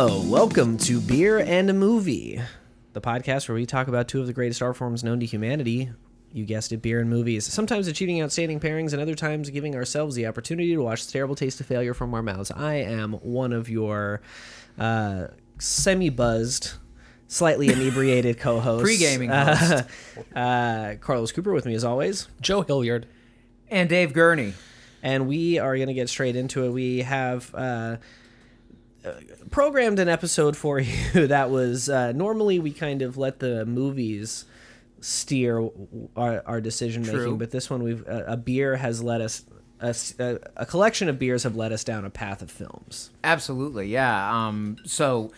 Hello, welcome to Beer and a Movie, the podcast where we talk about two of the greatest art forms known to humanity. You guessed it, beer and movies. Sometimes achieving outstanding pairings, and other times giving ourselves the opportunity to watch the terrible taste of failure from our mouths. I am one of your uh, semi buzzed, slightly inebriated co hosts. Pre-gaming Uh, uh, Carlos Cooper with me as always. Joe Hilliard. And Dave Gurney. and we are going to get straight into it. We have uh, uh, programmed an episode for you that was uh, normally we kind of let the movies steer our, our decision making, but this one we've uh, a beer has led us. A, a collection of beers have led us down a path of films. Absolutely, yeah. Um, so,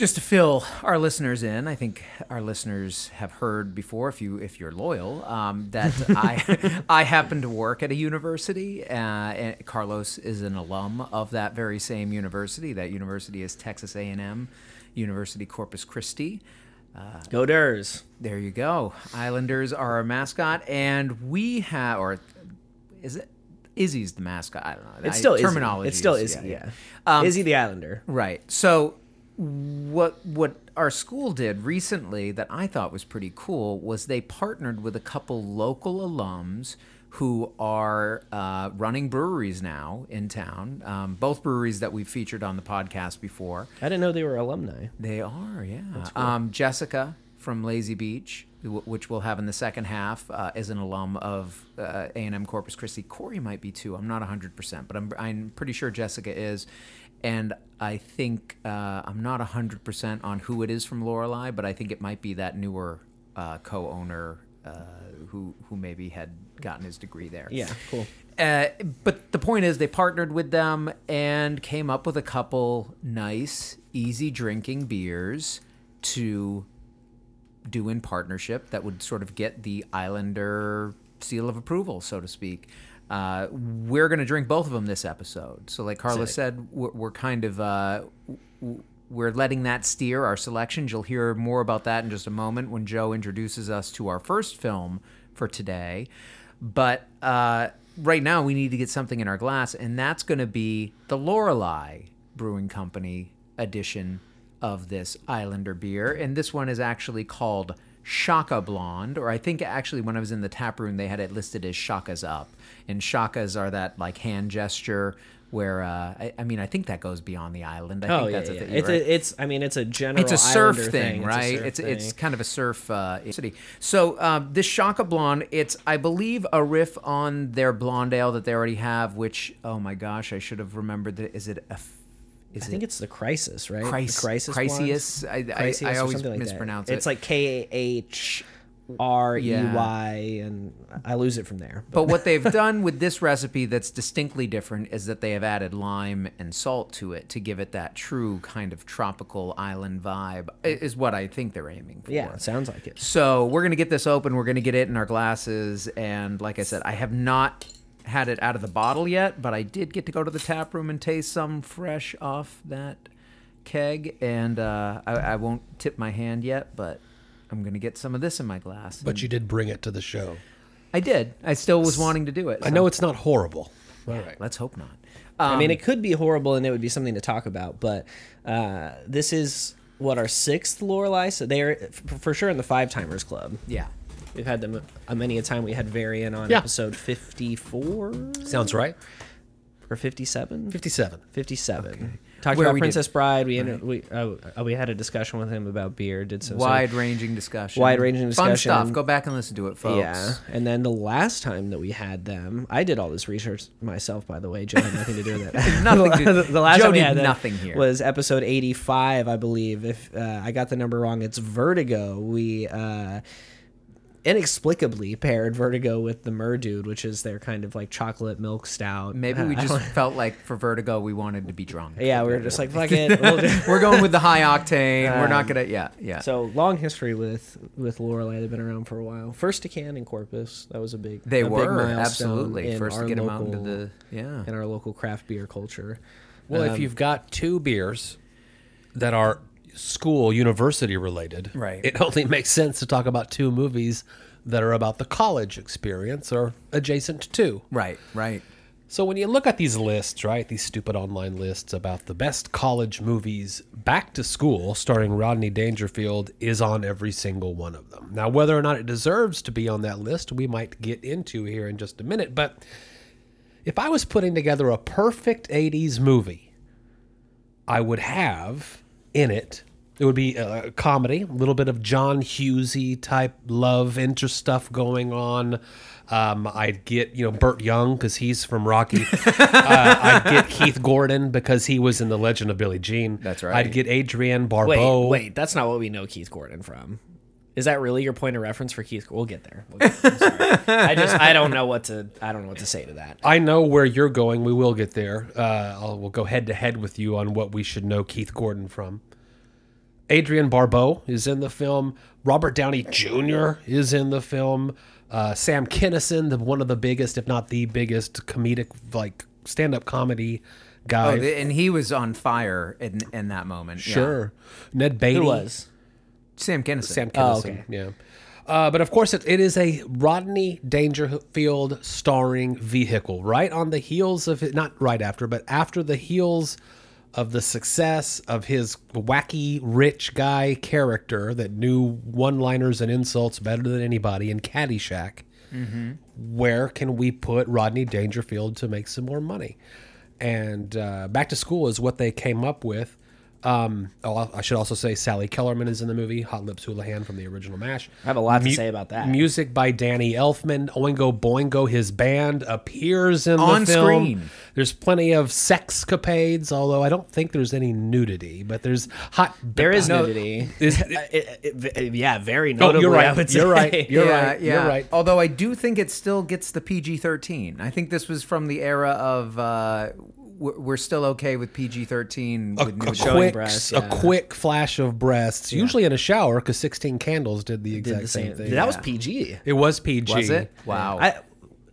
just to fill our listeners in, I think our listeners have heard before, if you if you're loyal, um, that I I happen to work at a university. Uh, and Carlos is an alum of that very same university. That university is Texas A&M, University Corpus Christi. Go Durs! There you go. Islanders are our mascot, and we have, or is it? Izzy's the mascot. I don't know. It's I- still Izzy. terminology. It's still is- Izzy. Yeah, Um, Izzy the Islander. Right. So what what our school did recently that I thought was pretty cool was they partnered with a couple local alums who are uh, running breweries now in town. Um, both breweries that we've featured on the podcast before. I didn't know they were alumni. They are, yeah. Um, Jessica from Lazy Beach, wh- which we'll have in the second half, uh, is an alum of uh, A&M Corpus Christi. Corey might be too. I'm not 100%, but I'm, I'm pretty sure Jessica is. And I think uh, I'm not 100% on who it is from Lorelei, but I think it might be that newer uh, co-owner uh, who who maybe had gotten his degree there. Yeah, cool. Uh, but the point is, they partnered with them and came up with a couple nice, easy drinking beers to do in partnership that would sort of get the Islander seal of approval, so to speak. Uh, we're going to drink both of them this episode. So, like Carlos Sick. said, we're, we're kind of uh, we're letting that steer our selections. You'll hear more about that in just a moment when Joe introduces us to our first film for today. But uh, right now, we need to get something in our glass, and that's going to be the Lorelei Brewing Company edition of this Islander beer. And this one is actually called Shaka Blonde, or I think actually when I was in the tap room, they had it listed as Shakas Up. And Shakas are that like hand gesture where, uh, I, I mean, I think that goes beyond the island. I Oh think yeah, that's yeah. a thing. It's right? a, it's. I mean, it's a general. it's a surf thing, It's right? surf it's it's kind of a surf uh, city. So uh, this Shaka Blonde, it's I believe a riff on their blonde ale that they already have. Which oh my gosh, I should have remembered that. Is it a is I it think it's the crisis, right? Chris- crisis. Crisis? I- I- Crisis I always like that. mispronounce It's like K H R E Y, and I lose it from there. But what they've done with this recipe that's distinctly different is that they have added lime and salt to it to give it that true kind of tropical island vibe. Is what I think they're aiming for. yeah, it sounds like it. So we're gonna get this open. We're gonna get it in our glasses, and like I said, I have not had it out of the bottle yet, but I did get to go to the tap room and taste some fresh off that keg, and uh, I, I won't tip my hand yet, but I'm gonna get some of this in my glass. But you did bring it to the show. I did. I still was wanting to do it. I know it's not horrible. All right. Let's hope not. I Um, mean, it could be horrible, and it would be something to talk about. But uh, this is what our sixth Lorelei. So they're for sure in the five timers club. Yeah. We've had them a many a time. We had Varian on Yeah. episode fifty four Sounds right. or 57? 57. 57. Talked Where about we did- Princess Bride. We ended, we uh, uh, we had a discussion with him about beer. Did some some- Wide ranging discussion. Wide-ranging discussion. Fun stuff. Go back and listen to it, folks. Yeah, and then the last time that we had them, I did all this research myself. By the way, Joe had nothing to do with it. Nothing the, the last Joe time we did had nothing here. was episode eighty-five, I believe. If uh, I got the number wrong, it's Vertigo. We uh, inexplicably paired Vertigo with the Merdude, which is their kind of like chocolate milk stout. Maybe we just felt like for Vertigo we wanted to be drunk. yeah, we were just like fuck it. We'll just- We're going with the high octane. We're not Um, gonna. Yeah, yeah. So long history with with Lorelei. They've been around for a while. First to can in Corpus. That was a big. they a big were milestone absolutely in first to our get them out into the. Yeah. in our local craft beer culture. Well, if Um, you've got two beers that are school, university related, Right. it only makes sense to talk about two movies that are about the college experience or adjacent to. Right. Right. So when you look at these lists, right, these stupid online lists about the best college movies, Back to School, starring Rodney Dangerfield, is on every single one of them. Now, whether or not it deserves to be on that list, we might get into here in just a minute. But if I was putting together a perfect 80s movie, I would have in it. It would be a comedy, a little bit of John Hughesy type love interest stuff going on. Um, I'd get you know Burt Young because he's from Rocky. uh, I'd get Keith Gordon because he was in The Legend of Billie Jean. That's right. I'd get Adrienne Wait, Barbeau. wait, that's not what we know Keith Gordon from. Is that really your point of reference for Keith? We'll get there. We'll get there. I'm sorry. I just I don't know what to I don't know what to say to that. I know where you're going. We will get there. Uh, I'll, we'll go head to head with you on what we should know Keith Gordon from. Adrienne Barbeau is in the film. Robert Downey Jr. is in the film. Uh, Sam Kinison, the one of the biggest, if not the biggest, comedic like stand-up comedy guy. Oh, and he was on fire in in that moment. yeah. sure. Ned Beatty. Who was? Sam Kinison. Sam Oh, okay. Yeah. Uh, but of course, it, it is a Rodney Dangerfield starring vehicle, right on the heels of it, not right after, but after the heels of the success of his wacky rich guy character that knew one liners and insults better than anybody in Caddyshack. Where can we put Rodney Dangerfield to make some more money? And uh, Back to School is what they came up with. Um, oh, I should also say Sally Kellerman is in the movie. Hot Lips Houlihan from the original MASH. I have a lot to say about that. Music by Danny Elfman. Oingo Boingo, his band, appears in On the film. screen. There's plenty of sexcapades, although I don't think there's any nudity, but there's hot. There is no- nudity. Is- It- it- it- yeah, very Oh, you're right. You're right. You're yeah, right. yeah. You're right. Although I do think it still gets the PG thirteen. I think this was from the era of uh, we're we're still okay with PG thirteen A, with a nudity. Showing quick, breasts, a quick flash of breasts, usually in a shower, because 16 Candles did the Did exact the same, same thing. That was PG. It was PG. Was it? Wow. I,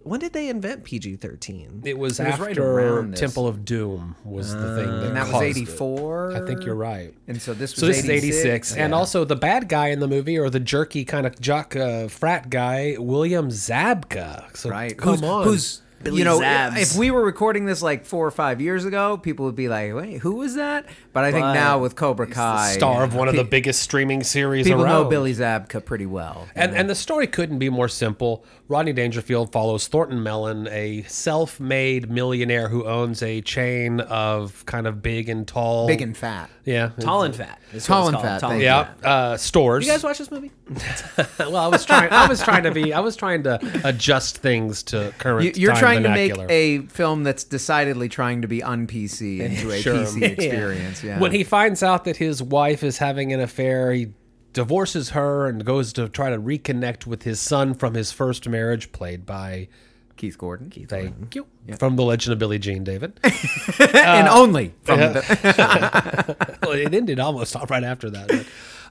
when did they invent PG thirteen? It was It was after right. Temple of Doom was the thing that, and that was caused eighty it. I think you're right. And so this was So this is 86. 86. And also the bad guy in the movie, or the jerky kind of jock uh, frat guy, William Zabka. So right? come who's, on. Who's Billy you know, Zabs. if we were recording this like four or five years ago, people would be like, "Wait, who was that?" But I think But now with Cobra Kai, star of one of the pe- biggest streaming series people around. know Billy Zabka pretty well. And, and the story couldn't be more simple. Rodney Dangerfield follows Thornton Mellon, a self made millionaire who owns a chain of kind of big and tall. Big and fat. yeah. Tall and fat. is what Tall it's and called. fat, Tall thank and you. Yeah, fat. uh, stores. You guys watch this movie? well, I was trying. I was trying to be. I was trying to adjust things to current. You- You're time trying vernacular. to make a film that's decidedly trying to be un PC into a Sure. PC experience. Yeah. When he finds out that his wife is having an affair, he divorces her and goes to try to reconnect with his son from his first marriage, played by Keith Gordon. Keith thank you from the Legend of Billie Jean, David. and only from the, well, it ended almost right after that. but-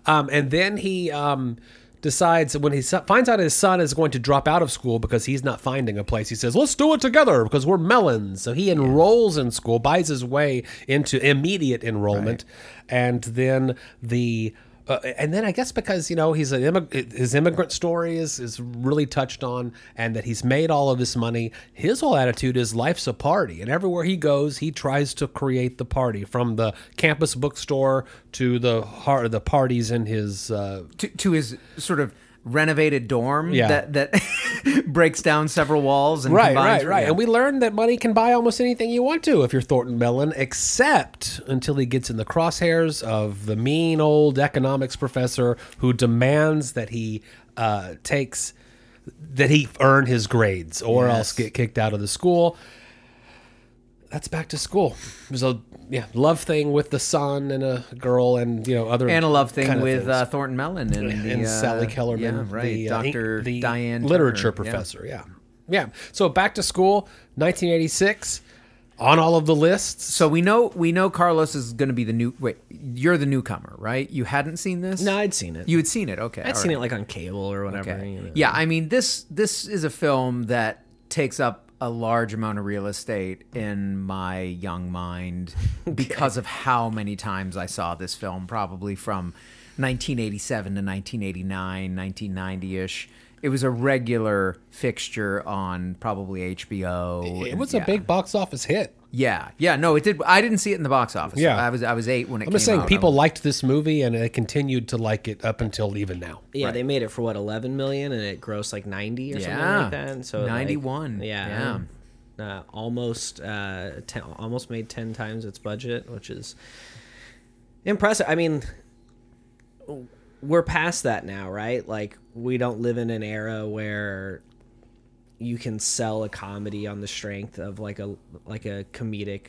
um, and then he um, decides when he finds out his son is going to drop out of school because he's not finding a place. He says, "Let's do it together because we're melons." So he enrolls in school, buys his way into immediate enrollment, and then the. Uh, and then I guess because you know he's an immig- his immigrant story is is really touched on, and that he's made all of this money. His whole attitude is life's a party, and everywhere he goes, he tries to create the party. From the campus bookstore to the the parties in his uh, to, to his sort of renovated dorm Yeah. that that breaks down several walls and right, combines, right, right. yeah. And we learned that money can buy almost anything you want to if you're Thornton Mellon, except until he gets in the crosshairs of the mean old economics professor who demands that he uh, takes that he earn his grades or else get kicked out of the school. That's back to school. There's a yeah love thing with the son and a girl and you know other and a love thing with uh, Thornton Mellon and, the, and uh, Sally Kellerman, yeah, right? the, uh, Dr. the Diane literature Turner, professor. Yeah. yeah, So back to school, 1986, on all of the lists. So we know we know Carlos is going to be the new. Wait, you're the newcomer, right? You hadn't seen this. No, I'd seen it. you had seen it. Okay, I'd seen it like on cable or whatever. Okay. you know. Yeah, I mean this this is a film that takes up a large amount of real estate in my young mind because of how many times I saw this film, probably from 1987 to 1989, 1990ish. it was a regular fixture on probably HBO. It and- was yeah. a big box office hit. Yeah, yeah. No, it did. I didn't see it in the box office. Yeah. I was I was eight when it came out. I'm came just saying, out. people liked this movie, and they continued to like it up until even now. Yeah, they made it for what 11 million, and it grossed like 90 or something like that. And so like, 91, yeah, Uh, almost uh, ten, almost made 10 times its budget, which is impressive. I mean, we're past that now, right? Like we don't live in an era where you can sell a comedy on the strength of like a like a comedic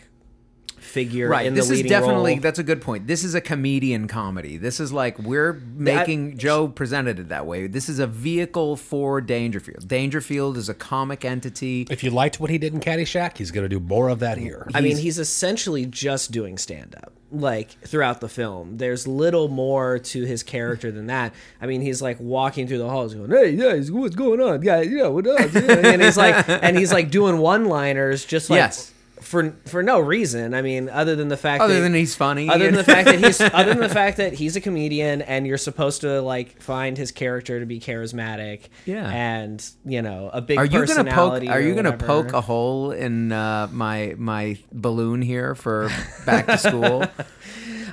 figure Right. in the This is definitely role. that's a good point. This is a comedian comedy. This is like we're making Joe presented it that way. This is a vehicle for Dangerfield. Dangerfield is a comic entity. If you liked what he did in Caddyshack, he's going to do more of that here. I mean, he's essentially just doing stand up, like throughout the film. There's little more to his character than that. I mean, he's like walking through the halls going, Hey, guys, what's going on? Yeah, yeah, what up? and he's like, and he's like doing one liners just like Yes. For, for no reason. I mean, other than the fact Other that, than he's funny. other than the fact that he's other than the fact that he's a comedian and you're supposed to like find his character to be charismatic Yeah. and you know a big are you gonna poke? Are you gonna whatever. poke a hole in uh, my my balloon here for back to school?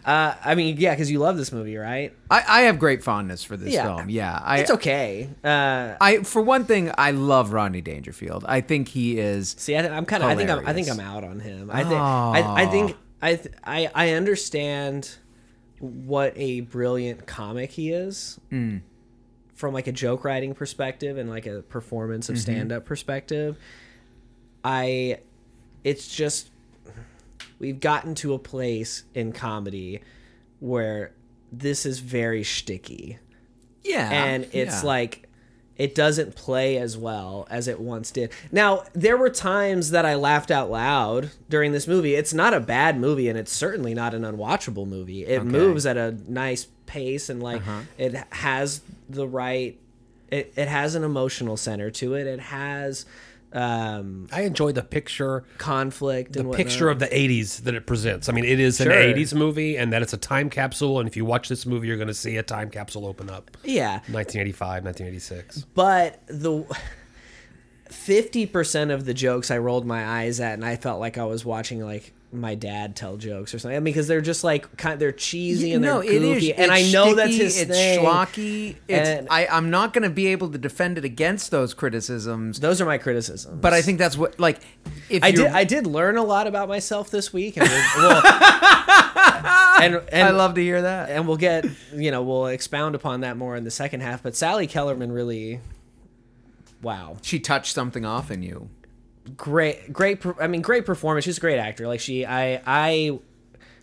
uh, I mean yeah because you love this movie right I, I have great fondness for this Yeah. film. Yeah, I, it's okay uh, I for one thing, I love Rodney Dangerfield. I think he is. See, I th- I'm kind of. I think I'm. I think I'm out on him. I think. I, I think. I, th- I. I understand what a brilliant comic he is, from like a joke writing perspective and like a performance of stand up perspective. I. It's just we've gotten to a place in comedy where this is very sticky Yeah, and it's yeah. like it doesn't play as well as it once did. Now, there were times that I laughed out loud during this movie. It's not a bad movie and it's certainly not an unwatchable movie. It moves at a nice pace and like Uh-huh. it has the right it, it has an emotional center to it. It has um I enjoy the picture, conflict the picture of the '80s that it presents. I mean, it is an '80s movie, and that it's a time capsule. And if you watch this movie, you're going to see a time capsule open up. yeah 1985, 1986. but the 50% of the jokes I rolled my eyes at and I felt like I was watching like my dad tell jokes or something. I mean, because they're just like kind they're cheesy and they're goofy, it is, and I know that's sticky, his it's thing. schlocky. It's, And- I, I'm not going to be able to defend it against those criticisms, Those are my criticisms. but I think that's what like. If I did I did learn a lot about myself this week, and we'll- and, and I love to hear that. and we'll get you know we'll expound upon that more in the second half. But Sally Kellerman really, wow, She touched something off in you. Great, great. I mean, great performance. She's a great actor. Like she, I, I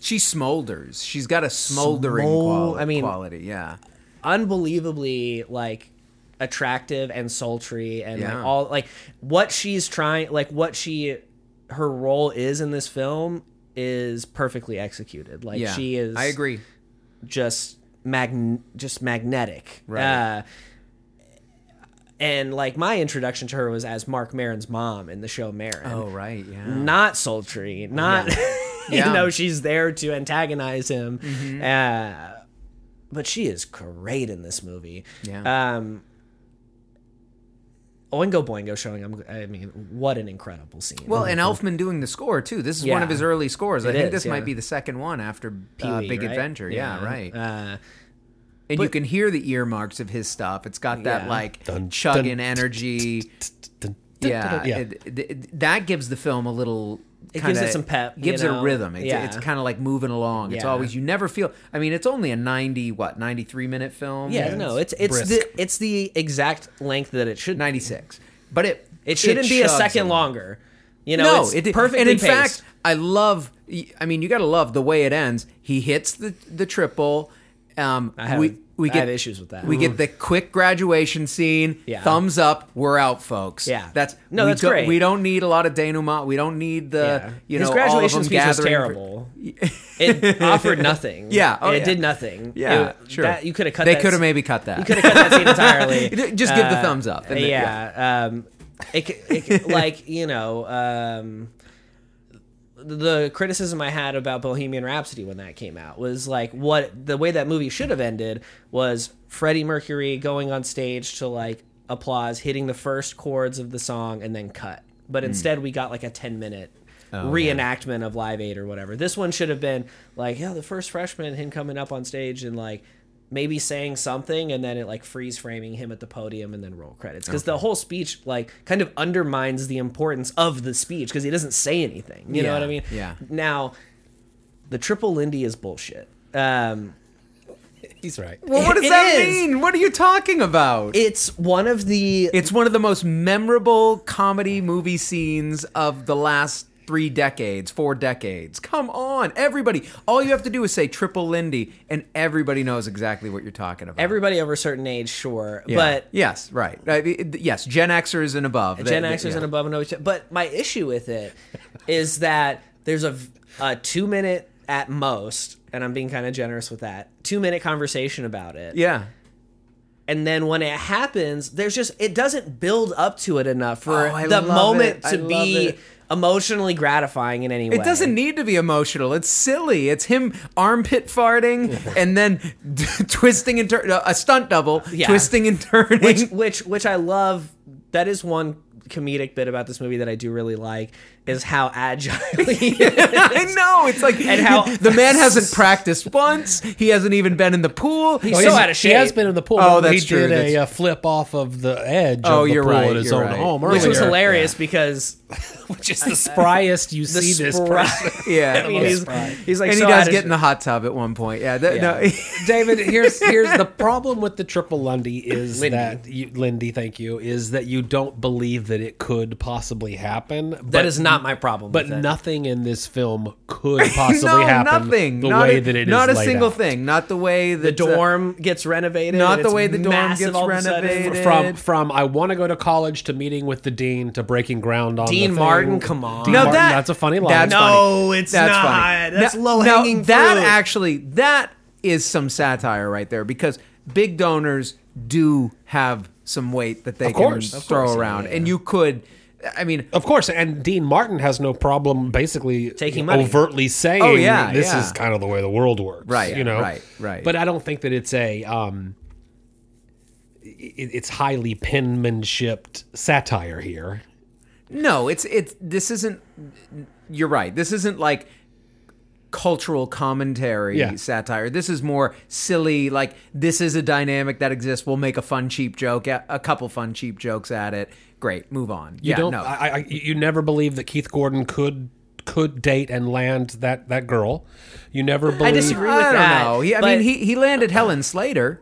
She smolders. She's got a smoldering Smol- quality. I mean- quality. Yeah. unbelievably like attractive and sultry and Yeah. like all like what she's trying like what she her role is in this film is perfectly executed like Yeah. she is I agree. just mag just magnetic Right. uh and like my introduction to her was as Mark Maron's mom in the show Maron Oh right. Yeah. not sultry, not you Yeah. Mm-hmm. know she's there to antagonize him. Uh, but she is great in this movie. Yeah. Um, Oingo Boingo showing. I'm, I mean, what an incredible scene. Well, and Elfman doing the score too. This is one of his early scores. I It think is, this yeah. might be the second one after uh, Big right? Adventure. Yeah, right. Uh, and you can hear the earmarks of his stuff. It's got that Yeah. like Dun, chugging dun, energy. Dun, Yeah, yeah. it- it- that gives the film a little. It gives kinda- it some pep, you Gives it a rhythm. It's, Yeah. it's kind of like moving along. It's always you never feel. I mean, it's only a ninety what ninety three minute film. yeah, no, it's it's brisk. the it's the exact length that it should. ninety six. But it It shouldn't be a second along. longer. You know, no, it's it perfectly And in paced. fact, I love. I mean, you got to love the way it ends. He hits the the triple. Um, I have- we we I get have issues with that. We get the quick graduation scene. Yeah. Thumbs up. We're out, folks. Yeah. That's No, that's great. We don't need a lot of denouement. We don't need the Yeah. you his know graduation all of them speech was gathering for- terrible. it offered nothing. Yeah, oh, it yeah. did nothing. Yeah, It- sure. that- you could have cut. They could have maybe cut that. You could have cut that scene entirely. Just give the Uh, thumbs up. and then- yeah. Um, it, it, like you know, um, the criticism I had about Bohemian Rhapsody when that came out was like what the way that movie should have ended was Freddie Mercury going on stage to like applause, hitting the first chords of the song, and then cut. But hmm. instead, we got like a 10 minute reenactment of Live Aid or whatever. This one should have been like, yeah, the first freshman, him coming up on stage and like maybe saying something, and then it like freeze framing him at the podium and then roll credits. Because the whole speech like kind of undermines the importance of the speech because he doesn't say anything. You know what I mean? yeah. Now, the triple Lindy is bullshit. Um, He's right. Well, what does It that is. mean? What are you talking about? it's one of the It's one of the most memorable comedy movie scenes of the last three decades, four decades. Come on, everybody. All you have to do is say Triple Lindy, and everybody knows exactly what you're talking about. everybody over a certain age, sure, Yeah. but yes, right. I yes, Gen Xers and above. Gen They- they- Xers yeah. and above and over. But my issue with it is that there's a, a two minute at most, and I'm being kind of generous with that, two minute conversation about it. Yeah. And then when it happens, there's just, it doesn't build up to it enough for Oh, the moment it. I to love be. Emotionally gratifying in any way. It doesn't need to be emotional. It's silly. It's him armpit farting and then twisting and turning a stunt double, uh, Yeah. twisting and turning. which, which, which I love. That is one comedic bit about this movie that I do really like is how agile he is. I know. It's like And how- the man hasn't practiced once. He hasn't even been in the pool. He's Oh, so he's- out of shape. He has been in the pool. Oh, but that's he true. did a uh, flip off of the edge Oh, of the you're pool right, at his own right. home which was earlier. hilarious because Which is the spriest you the see this spry- person. Yeah. I mean, he's, he's like and so he out does of get in the hot tub at one point. Yeah. that- Yeah. No, David, here's here's the problem with the triple Lundy is Lindy. that you, Lindy, thank you, is that you don't believe that it could possibly happen. But, That is not my problem. But with nothing in this film could possibly no, happen. nothing. The not way a, that it is not a laid single out. thing. Not the way the that uh, dorm gets renovated. not the way the dorm gets all of a sudden. renovated. From from I want to go to college to meeting with the dean to breaking ground on Dean the Martin, thing. come on. Dean No, Martin, that- that's a funny line. That's No, funny. it's that's not. Funny. That's Now- low-hanging now, That actually, that is some satire right there because big donors do have some weight that they Of course, can of throw course, yeah, around, yeah, and you could. I mean, Of course, and Dean Martin has no problem basically Taking money. overtly saying, Oh, yeah, this yeah. is kind of the way the world works." Right, You know. right, right. But I don't think that it's a um, it, it's highly penmanshiped satire here. no, it's it's this isn't. You're right. This isn't like cultural commentary Yeah. satire. This is more silly. Like this is a dynamic that exists. We'll make a fun cheap joke, a a couple fun cheap jokes at it. Great, move on. You yeah, don't. no. I, I, you never believe that Keith Gordon could could date and land that that girl. You never believe. I disagree with I that. know. He, I but mean, he he landed Helen Slater.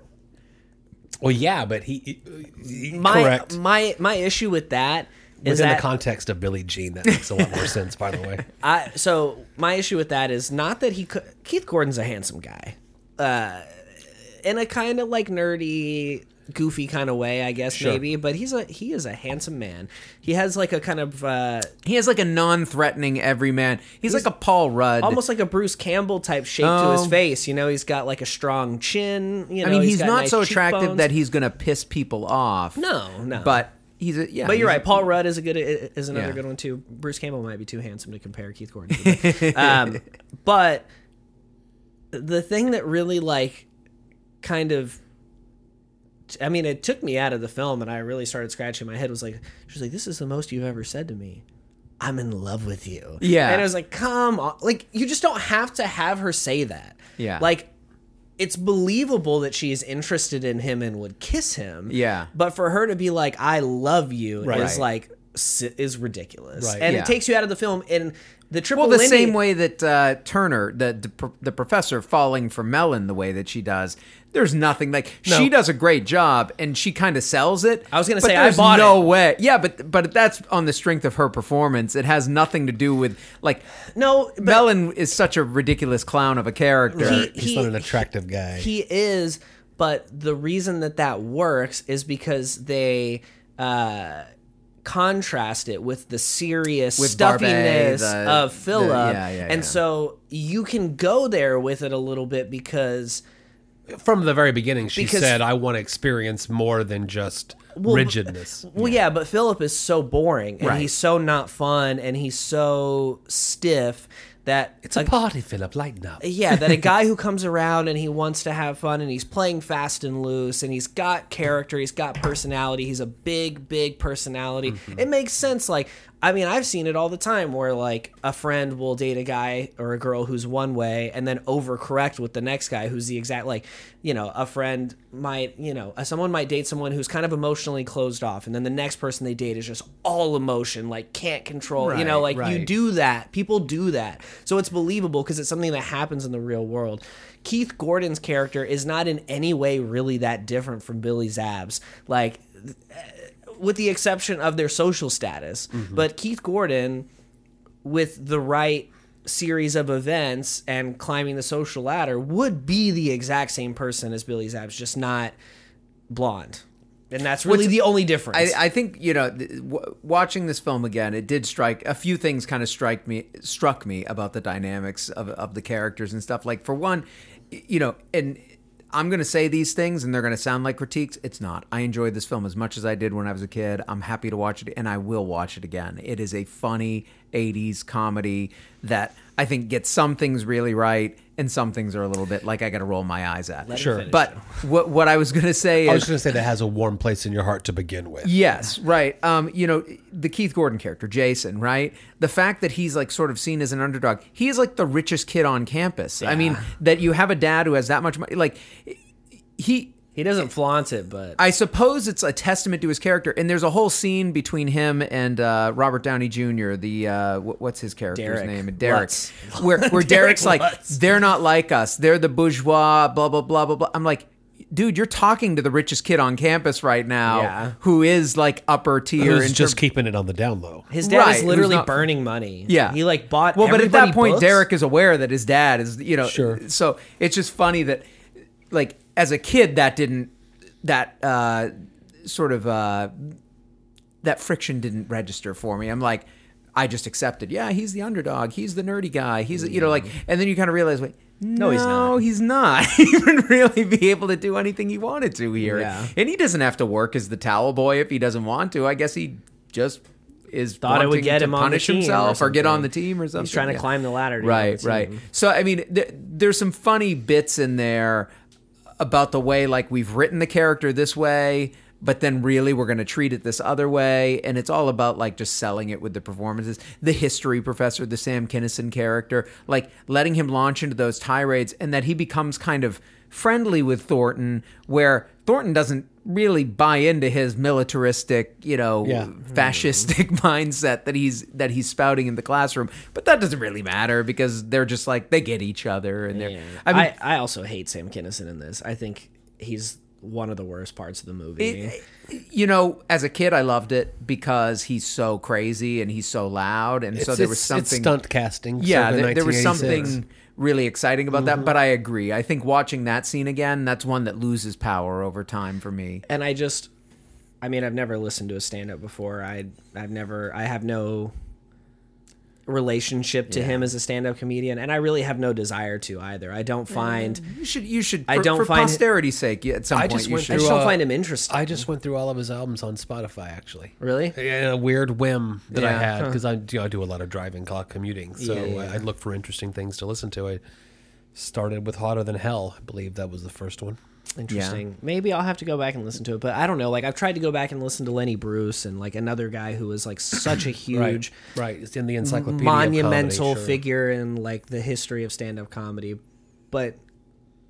Well, yeah, but he, he my correct. my my issue with that is Within that the context of Billie Jean, that makes a lot more sense. By the way, I so my issue with that is not that he could. Keith Gordon's a handsome guy, uh, in a kind of like nerdy, goofy kind of way, I guess Sure. maybe. But he's a he is a handsome man. He has like a kind of uh, He has like a non-threatening everyman. He's, like a Paul Rudd. almost like a Bruce Campbell type shape to his Oh. face. You know, he's got like a strong chin. You know, I mean, he's, got not nice so attractive cheekbones. that he's gonna piss people off. No, no. But he's a yeah. But you're right. Paul Rudd is a good is another Yeah. good one too. Bruce Campbell might be too handsome to compare Keith Gordon. To, um, but the thing that really like kind of I mean, it took me out of the film, and I really started scratching my head. Was like, she's like, "This is the most you've ever said to me. I'm in love with you." Yeah. and I was like, "Come on!" Like, you just don't have to have her say that. Yeah. like it's believable that she's interested in him and would kiss him. Yeah. But for her to be like, "I love you," Right. is like is ridiculous, Right. and Yeah. it takes you out of the film. And the triple Well, the Lindy- same way that uh, Turner, the, the the professor, falling for Mellon the way that she does. There's nothing like she does a great job, and she kind of sells it. I was gonna but say, I there's bought no it. way. Yeah, but but that's on the strength of her performance. It has nothing to do with like No, Mellon is such a ridiculous clown of a character. He- he's not an attractive guy. He is, but the reason that that works is because they uh, contrast it with the serious With Barbay, stuffiness the- of Philip, yeah, yeah, and yeah. so you can go there with it a little bit because From the very beginning, she Because- said, "I want to experience more than just rigidness." Well, yeah, but Philip is so boring and Right. he's so not fun and he's so stiff that It's a party, Philip. Lighten up. yeah, that a guy who comes around and he wants to have fun and he's playing fast and loose and he's got character, he's got personality, he's a big, big personality. Mm-hmm. It makes sense. Like, I mean, I've seen it all the time where like a friend will date a guy or a girl who's one way and then overcorrect with the next guy who's the exact like, you know, a friend might, you know, uh, someone might date someone who's kind of emotionally closed off and then the next person they date is just all emotion, like can't control, you know, Right, like you do that. People do that. So it's believable because it's something that happens in the real world. Keith Gordon's character is not in any way really that different from Billy Zab's. Like, with the exception of their social status. Mm-hmm. But Keith Gordon, with the right series of events and climbing the social ladder, would be the exact same person as Billy Zab's, just not blonde. And that's really What's- the only difference. I, I think you know, th- w- watching this film again, it did strike a few things. Kind of strike me, struck me about the dynamics of of the characters and stuff. Like for one, you know, and I'm going to say these things, and they're going to sound like critiques. It's not. I enjoyed this film as much as I did when I was a kid. I'm happy to watch it, and I will watch it again. It is a funny '80s comedy that I think gets some things really right, and some things are a little bit like I got to roll my eyes at. Let Sure. But what what I was going to say I was going to say that has a warm place in your heart to begin with. Yes, right. Um, you know, the Keith Gordon character, Jason, right? The fact that he's like sort of seen as an underdog. He is like the richest kid on campus. I mean, that you have a dad who has that much money. Like, he. He doesn't flaunt it, but I suppose it's a testament to his character, and there's a whole scene between him and uh, Robert Downey Jr. The uh, wh- what's his character's Derek name? Derek, Lutz. where where Derek Derek's like, Lutz. they're not like us. They're the bourgeois. Blah blah blah blah blah. I'm like, dude, you're talking to the richest kid on campus right now, Yeah. who is like upper tier. Who's in just term- keeping it on the down low. his dad Right, is who's literally not- burning money. Yeah, he like bought. Well, but at everybody that point, books. Derek is aware that his dad is, you know, Sure. So it's just funny that, like, as a kid, that didn't that uh, sort of uh, that friction didn't register for me. I'm like, I just accepted. Yeah, he's the underdog. He's the nerdy guy. He's you know like, and then you kind of realize, wait. No, he's not. He's not. he wouldn't really be able to do anything he wanted to here. Yeah. And he doesn't have to work as the towel boy if he doesn't want to. I guess he just is Thought it would get to him on the punish team or or, get on the team or something. He's trying to Yeah. climb the ladder. To Right, the right. So I mean, th- there's some funny bits in there about the way like we've written the character this way, but then really we're going to treat it this other way, and it's all about like just selling it with the performances. The history professor, the Sam Kinison character, like letting him launch into those tirades, and that he becomes kind of friendly with Thornton, where Thornton doesn't really buy into his militaristic, you know, Yeah. fascistic mindset that he's that he's spouting in the classroom. But that doesn't really matter because they're just like they get each other and they're. Yeah. I mean, I, I also hate Sam Kinison in this. I think he's one of the worst parts of the movie. it- you know, as a kid, I loved it because he's so crazy and he's so loud, and so there was it's- it's something. stunt casting. yeah, there, there was something really exciting about that. Mm-hmm. But I agree. I think watching that scene again, that's one that loses power over time for me. and I just, I mean, I've never listened to a stand up before. I, I've never, I have no relationship to him as a stand up comedian, and I really have no desire to either. I don't find, You should. You should. For, I don't for find- posterity's sake. yeah, At some I point, just you went I should. just don't uh, find him interesting. I just went through all of his albums on Spotify, actually. really. In a weird whim that I had because I, you know, I do a lot of driving, a lot of commuting, so Yeah, yeah, I, I look for interesting things to listen to. I started with "Hotter Than Hell." I believe that was the first one. Interesting. Maybe I'll have to go back and listen to it, but I don't know. Like I've tried to go back and listen to Lenny Bruce and like another guy who was like such a huge Right, right. It's in the encyclopedia. monumental comedy, sure. figure in like the history of stand-up comedy but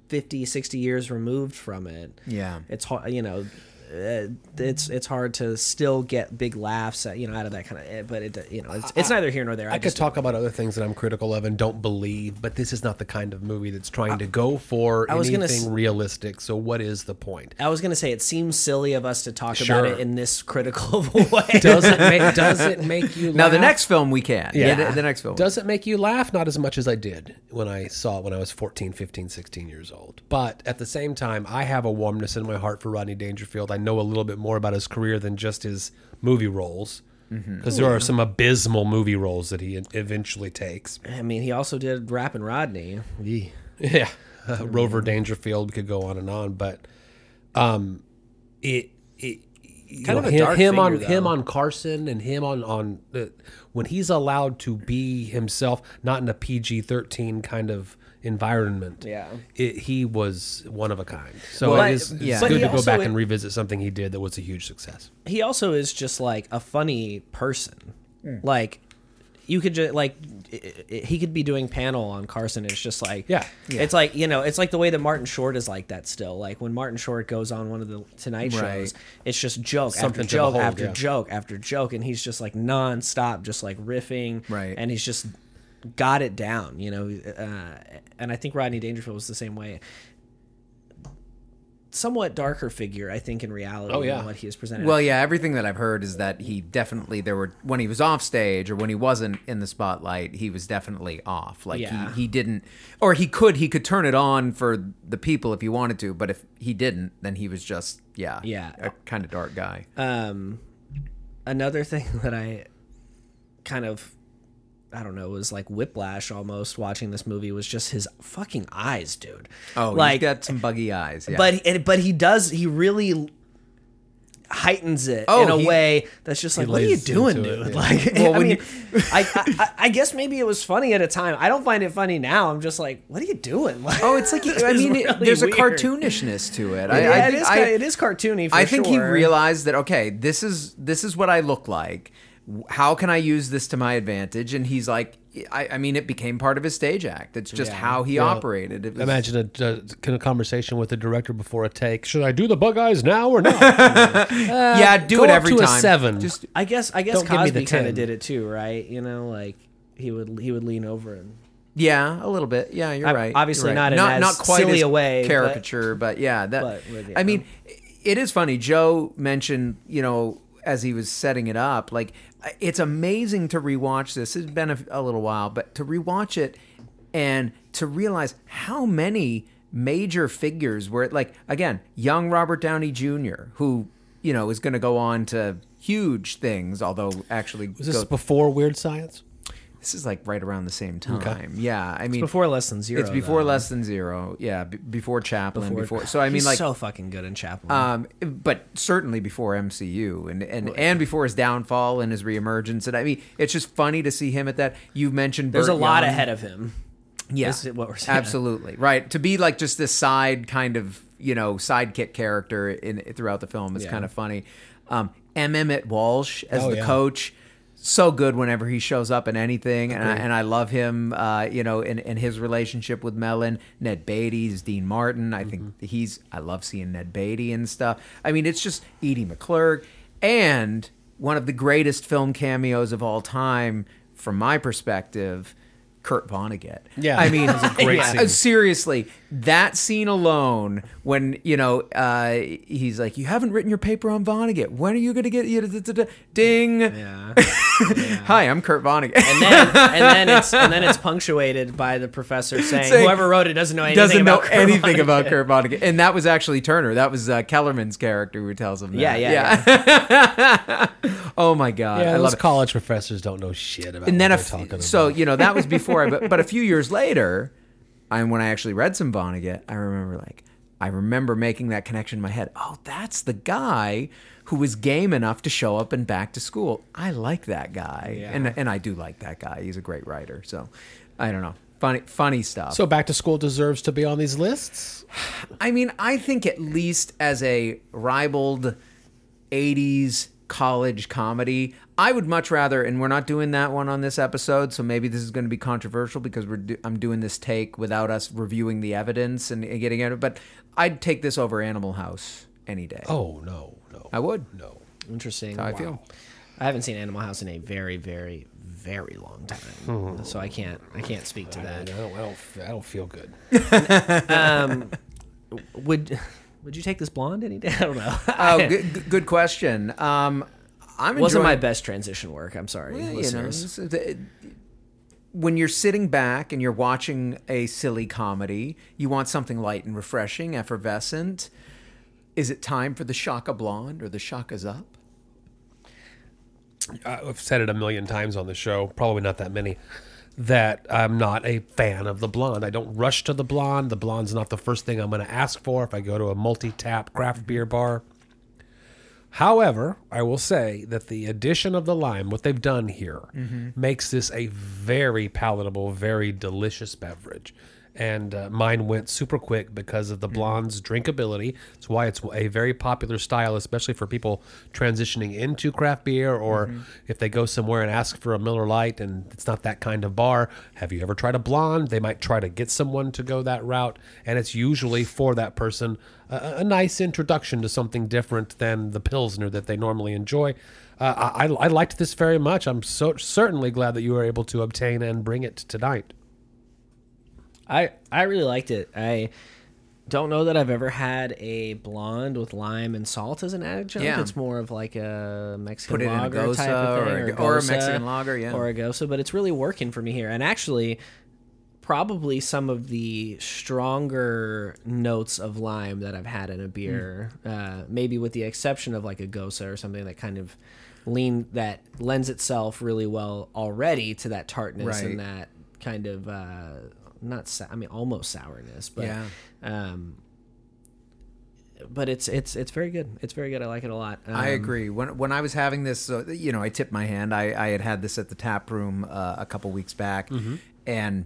50 60 years removed from it Yeah. it's hard you know Uh, it's it's hard to still get big laughs at, you know out of that kind of eh, but it you know it's, it's neither here nor there I could just talk about other things that I'm critical of and don't believe, but this is not the kind of movie that's trying to go for I was gonna anything realistic. So, what is the point? I was gonna say it seems silly of us to talk Sure. about it in this critical of a way. Does it make Does it make you Now the next film we can. Yeah. The, the next film. Does it make you laugh? Not as much as I did when I saw it when I was 14, 15, 16 years old. But at the same time, I have a warmness in my heart for Rodney Dangerfield. I know a little bit more about his career than just his movie roles. Because there are some abysmal movie roles that he eventually takes. I mean, he also did Rappin' Rodney. Yeah, uh, Rover Dangerfield. Could go on and on, but um, it it Kind know, of a him, him on figure, him on Carson and him on on the, when he's allowed to be himself, not in a PG thirteen kind of environment. Yeah. it, he was one of a kind. So Well, it is but- it's yeah. good he to go also- back and revisit something he did that was a huge success. he also is just like a funny person. Hmm. Like you could just like i- i- he could be doing panel on Carson. It's just like Yeah. it's like you know, it's like the way that Martin Short is like that still. Like when Martin Short goes on one of the Tonight shows, Right. it's just joke Something after joke behold, after yeah. joke after joke, and he's just like nonstop, just like riffing, Right. And he's just got it down, you know. Uh, and I think Rodney Dangerfield was the same way. Somewhat darker figure, I think, in reality. Oh, yeah. than what he is presented. Well, yeah, everything that I've heard is that he definitely there were when he was off stage or when he wasn't in the spotlight, he was definitely off. Like Yeah. he, he didn't or he could he could turn it on for the people if he wanted to, but if he didn't, then he was just yeah, Yeah. a kind of dark guy. um another thing that i kind of i don't know it was like whiplash almost watching this movie was just his fucking eyes dude Oh, like he's got some buggy eyes. Yeah. but but he does he really heightens it Oh, in a he- way that's just like what are you doing dude it, yeah. like Well, i mean I, I I guess maybe it was funny at a time i don't find it funny now i'm just like what are you doing like, Oh, it's like this I mean, it- really there's a cartoonishness to it. I, yeah, I think is, I- it is cartoony for I think he realized that okay, this is this is what I look like. How can I use this to my advantage? And he's like, I, I mean, it became part of his stage act. It's just Yeah. how he Yeah. operated. It was, Imagine a, a, a conversation with the director before a take. Should I do the bug eyes now or not? Uh, yeah, do go it up every to a time. seven. Just I guess I guess Don't give me the Cosby kind of did it too, right? You know, like he would he would lean over and yeah, a little bit. Yeah, you're I- right. obviously You're right. not in as not quite silly as a way, caricature, but, yeah, that. but with- I mean, it is funny. Joe mentioned, you know, as he was setting it up, like it's amazing to rewatch this. It's been a, a little while, but to rewatch it and to realize how many major figures were like again, young Robert Downey Jr., who you know is going to go on to huge things. Although actually, Was this go- before Weird Science? This is like right around the same time. Yeah, I mean, before less than zero. it's before though. less than zero. Yeah, b- before Chaplin. Before, so I mean, like, so fucking good in Chaplin. um, but certainly before MCU and and, and before his downfall and his reemergence. And I mean, it's just funny to see him at that. You mentioned There's Burt a lot Young. ahead of him. Yeah, what we're saying. absolutely right. To be like just this side kind of you know sidekick character in throughout the film is Yeah. kind of funny. Um, M. Emmett Walsh as Oh, the yeah. coach. So good whenever he shows up in anything, and I, and I love him. Uh, you know, in, in his relationship with Mellon, Ned Beatty's Dean Martin. I think he's. I love seeing Ned Beatty and stuff. I mean, it's just Edie McClurg, and one of the greatest film cameos of all time, from my perspective, Kurt Vonnegut. Yeah. I mean, a great yeah. scene. Seriously, that scene alone, when you know, uh, he's like, "You haven't written your paper on Vonnegut. When are you going to get you?" da- da- da- Ding. Yeah. Hi, I'm Kurt Vonnegut. And then and then it's and then it's punctuated by the professor saying, Saying- whoever wrote it doesn't know anything Doesn't know about Kurt anything Vonnegut." about Kurt Vonnegut, and that was actually Turner. That was uh, Kellerman's character who tells him. That. Yeah, yeah, oh my god, Yeah, I those love college professors don't know shit about and what then a talking so about. you know that was before I, but, but a few years later and when i actually read some vonnegut i remember like i remember making that connection in my head. Oh that's the guy who was game enough to show up and back to school. I like that guy. Yeah. and and i do like that guy. He's a great writer. So i don't know. Funny funny stuff. So back to school deserves to be on these lists. I mean, I think at least as a ribald 80s college comedy, I would much rather, and we're not doing that one on this episode, so maybe this is going to be controversial because we're do, I'm doing this take without us reviewing the evidence and, and getting it. But I'd take this over Animal House any day. Oh no, no, I would. no. Interesting. How I feel. I haven't seen Animal House in a very, very, very long time, so I can't I can't speak to I that. don't, I don't, I don't feel good. Um, would would you take this blonde any day? I don't know. Oh, good, good question. Um, I'm wasn't my best transition work. I'm sorry, Yeah, you know, listeners. it's- uh, it- when you're sitting back and you're watching a silly comedy, you want something light and refreshing, effervescent. Is it time for the Shaka Blonde or the Shaka's Up? Uh, I've said it a million times on the show, probably not that many, that I'm not a fan of the blonde. I don't rush to the blonde. The blonde's not the first thing I'm going to ask for if I go to a multi tap craft beer bar. However, I will say that the addition of the lime, what they've done here, Mm-hmm. makes this a very palatable, very delicious beverage. And uh, mine went super quick because of the Mm-hmm. blonde's drinkability. It's why it's a very popular style, especially for people transitioning into craft beer or Mm-hmm. if they go somewhere and ask for a Miller Lite and it's not that kind of bar. Have you ever tried a blonde? They might try to get someone to go that route. And it's usually for that person a, a nice introduction to something different than the Pilsner that they normally enjoy. Uh, I, I liked this very much. I'm so certainly glad that you were able to obtain and bring it tonight. I I really liked it. I don't know that I've ever had a blonde with lime and salt as an adjunct. Yeah. It's more of like a Mexican Put it in a lager Gose type of thing, or a- or, or a Mexican lager, yeah. or a Gose. But it's really working for me here. And actually, probably some of the stronger notes of lime that I've had in a beer, Hmm. uh, maybe with the exception of like a Gose or something that kind of lean that lends itself really well already to that tartness Right. and that kind of uh, not sou- I mean almost sourness, but Yeah. um, but it's it's it's very good. It's very good. I like it a lot. Um, I agree. When when I was having this, uh, you know, I tipped my hand. I, I had had this at the tap room uh, a couple weeks back, and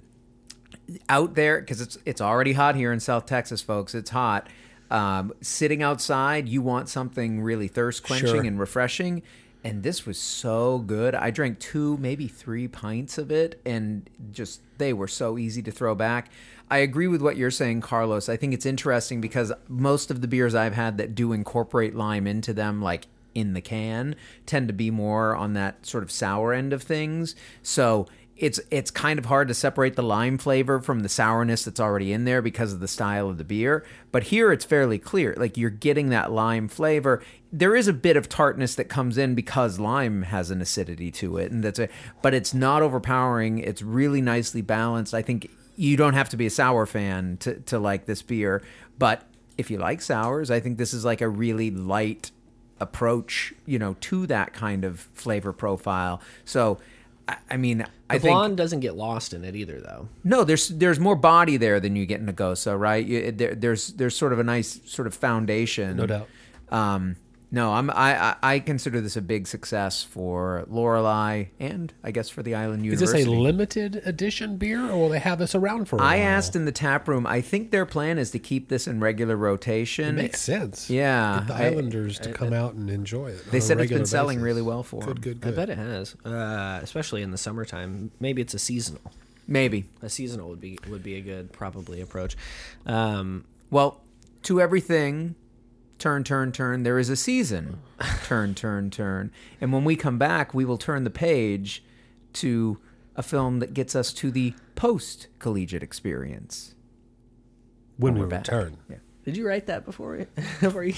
out there because it's it's already hot here in South Texas, folks. It's hot. Um, sitting outside, you want something really thirst quenching Sure. and refreshing. And this was so good. I drank two, maybe three pints of it, and just they were so easy to throw back. I agree with what you're saying, Carlos. I think it's interesting because most of the beers I've had that do incorporate lime into them, like in the can, tend to be more on that sort of sour end of things. So it's it's kind of hard to separate the lime flavor from the sourness that's already in there because of the style of the beer. But here it's fairly clear. Like you're getting that lime flavor. There is a bit of tartness that comes in because lime has an acidity to it, and that's a, but it's not overpowering. It's really nicely balanced. I think you don't have to be a sour fan to, to like this beer, but if you like sours, I think this is like a really light approach, you know, to that kind of flavor profile. So, I, I mean, The I think blonde doesn't get lost in it either, though. no, there's there's more body there than you get in a Gose, right? You, there, there's there's sort of a nice sort of foundation, No doubt. Um, no, I'm I, I I consider this a big success for Lorelei and I guess for the Island University. Is this a limited edition beer, or will they have this around for a I while? I asked in the tap room. I think their plan is to keep this in regular rotation. It makes sense. Yeah, Get the I- Islanders to come out and enjoy it. They on a said it's been regular selling basis. really well for Good, them. good, I bet it has, uh, especially in the summertime. Maybe it's a seasonal. Maybe. A seasonal would be would be a good probably approach. Um, Well, to everything, turn, turn, turn. There is a season. turn, turn, turn. And when we come back, we will turn the page to a film that gets us to the post collegiate experience. when we we're return. Yeah. did you write that before? before you?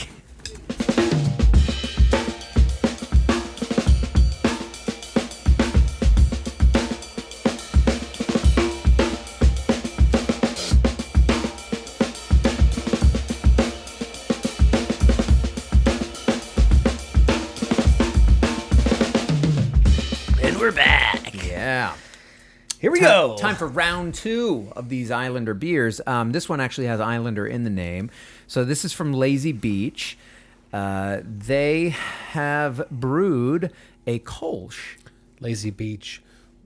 We Ti- go. Time for round two of these Islander beers. Um, this one actually has Islander in the name. So this is from Lazy Beach. Uh, they have brewed a Kolsch. Lazy Beach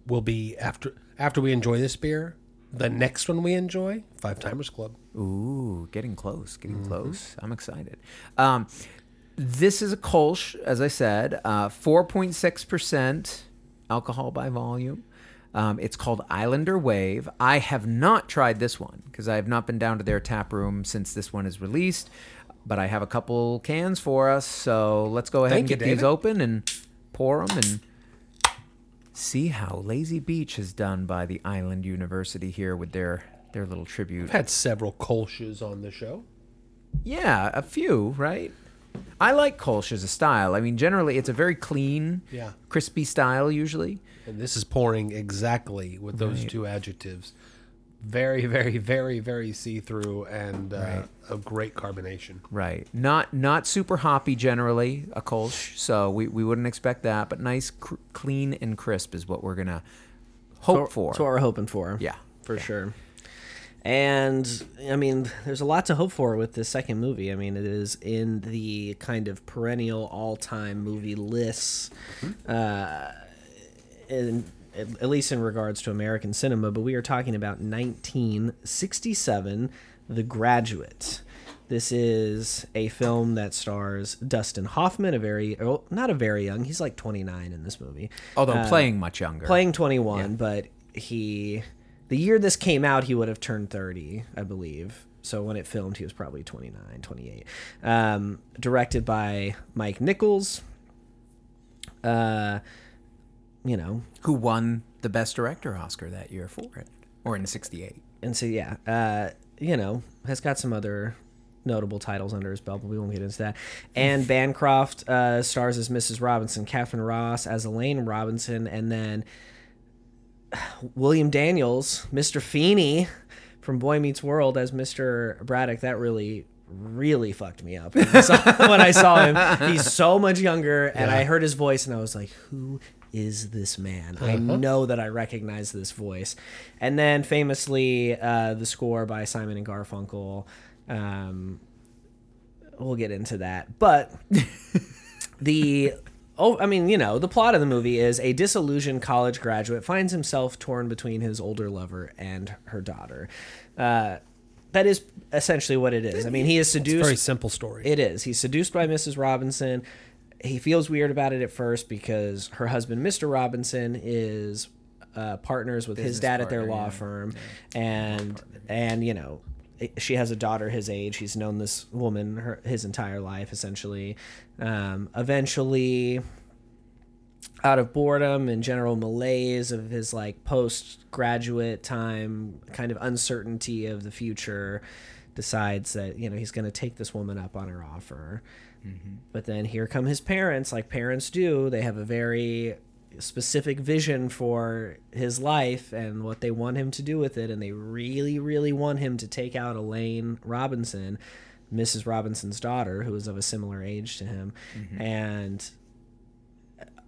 will be after after we enjoy this beer. The next one we enjoy, Five Timers Club. Ooh, getting close, getting close. I'm excited. Um, this is a Kolsch, as I said, uh, 4.6% alcohol by volume. Um, it's called Islander Wave. I have not tried this one because I have not been down to their tap room since this one is released, but I have a couple cans for us. So let's go ahead Thank and you, get these open and pour them and see how Lazy Beach has done by the Island University here with their their little tribute. We've had several Kolsch's on the show. Yeah, a few, right? I like Kolsch as a style. I mean, generally, it's a very clean, Yeah. crispy style usually. And this is pouring exactly with those Right. two adjectives. Very, very, very, very see through and uh, Right. a great carbonation. Right. Not not super hoppy generally, a Kolsch. So we, we wouldn't expect that, but nice, cr- clean, and crisp is what we're gonna hope for. That's what we're hoping for. Yeah. for Yeah. sure. And I mean, there's a lot to hope for with this second movie. I mean, it is in the kind of perennial all-time movie lists, uh, in, at, least in regards to American cinema. But we are talking about 1967, The Graduate. This is a film that stars Dustin Hoffman, a very, oh, not a very young, he's like 29 in this movie. Although Uh, playing much younger. playing 21 but he the year this came out he would have turned 30 i believe so when it filmed he was probably 29 28 um, directed by mike nichols uh, you know who won the Best Director Oscar that year for it, or in '68. and so yeah uh, you know has got some other notable titles under his belt but we won't get into that and bancroft uh, stars as mrs robinson katharine ross as elaine robinson and then william daniels mr feeny from boy meets world as mr braddock that really really fucked me up. When I saw, when I saw him he's so much younger and i heard his voice and i was like who is this man? I know that i recognize this voice. And then famously uh, the score by simon and garfunkel um, we'll get into that. But the oh i mean you know the plot of the movie is a disillusioned college graduate finds himself torn between his older lover and her daughter. Uh, that is essentially what it is. I mean he is seduced Very simple story. it is. He's seduced by mrs robinson. He feels weird about it at first because her husband mr robinson is uh, partners with his Business dad at their law yeah. firm. And and you know she has a daughter his age. He's known this woman her, his entire life essentially. Um, eventually out of boredom and general malaise of his like postgraduate time kind of uncertainty of the future decides that you know he's going to take this woman up on her offer. Mm-hmm. But then here come his parents like parents do. They have a very specific vision for his life and what they want him to do with it and they really really want him to take out elaine robinson mrs robinson's daughter who is of a similar age to him. Mm-hmm. And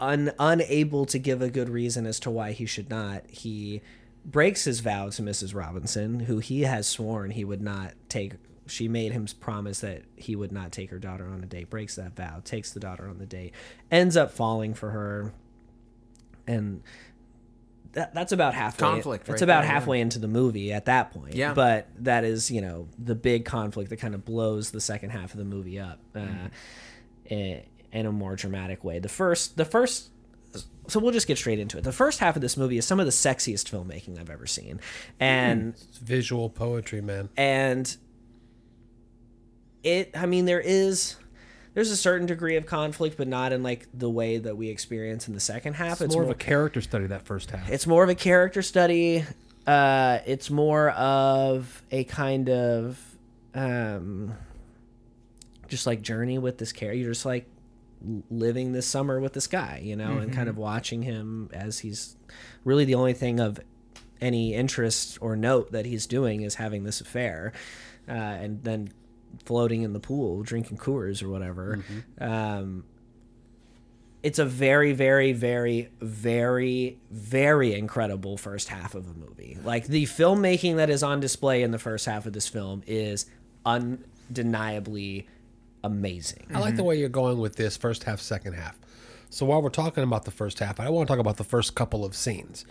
un, unable to give a good reason as to why he should not, he breaks his vow to Mrs. Robinson, who he has sworn he would not take. She made him promise that he would not take her daughter on a date. Breaks that vow, takes the daughter on the date, ends up falling for her, and that, that's about halfway. Conflict That's right about there, yeah. halfway into the movie at that point. Yeah. But that is, you know, the big conflict that kind of blows the second half of the movie up. Uh, Mm-hmm. In, in a more dramatic way. The first, the first, so we'll just get straight into it. The first half of this movie is some of the sexiest filmmaking I've ever seen, and It's visual poetry, man. and it. I mean, there is. There's a certain degree of conflict, but not in like the way that we experience in the second half. It's, more, of a character study that first half. it's more of a character study. Uh, it's more of a kind of um, just like journey with this character. You're just like l- living this summer with this guy, you know, and kind of watching him as he's really the only thing of any interest or note that he's doing is having this affair, uh, and then floating in the pool drinking Coors or whatever. Um, it's a very very very very very incredible first half of a movie. Like the filmmaking that is on display in the first half of this film is undeniably amazing I like the way you're going with this first half, second half. So while we're talking about the first half, I want to talk about the first couple of scenes.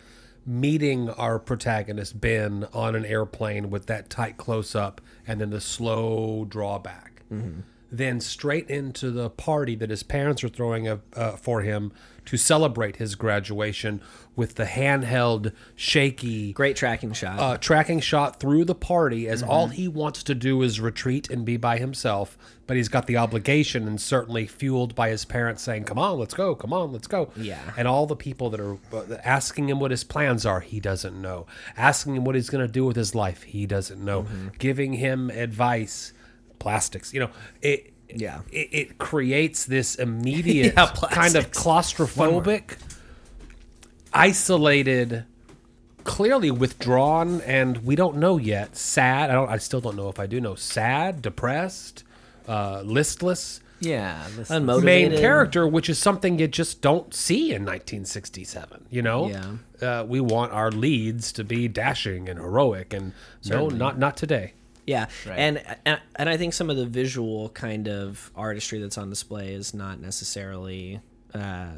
Meeting our protagonist Ben on an airplane with that tight close up and then the slow drawback. Then straight into the party that his parents are throwing a, uh, for him to celebrate his graduation with the handheld, shaky, great tracking shot uh, tracking shot through the party as all he wants to do is retreat and be by himself. But he's got the obligation and certainly fueled by his parents saying, Come on, let's go. Come on, let's go. Yeah. And all the people that are uh, asking him what his plans are, he doesn't know. Asking him what he's going to do with his life, he doesn't know. Giving him advice, plastics, you know, it. Yeah. It, it creates this immediate Yeah, kind of claustrophobic, isolated, clearly withdrawn, and we don't know yet. Sad. I don't. I still don't know if I do know. Sad, depressed, uh, listless. Yeah, Unmotivated. main character, which is something you just don't see in 1967. You know, Yeah. uh, we want our leads to be dashing and heroic, and no, not not today. Yeah, Right. and, and and I think some of the visual kind of artistry that's on display is not necessarily uh,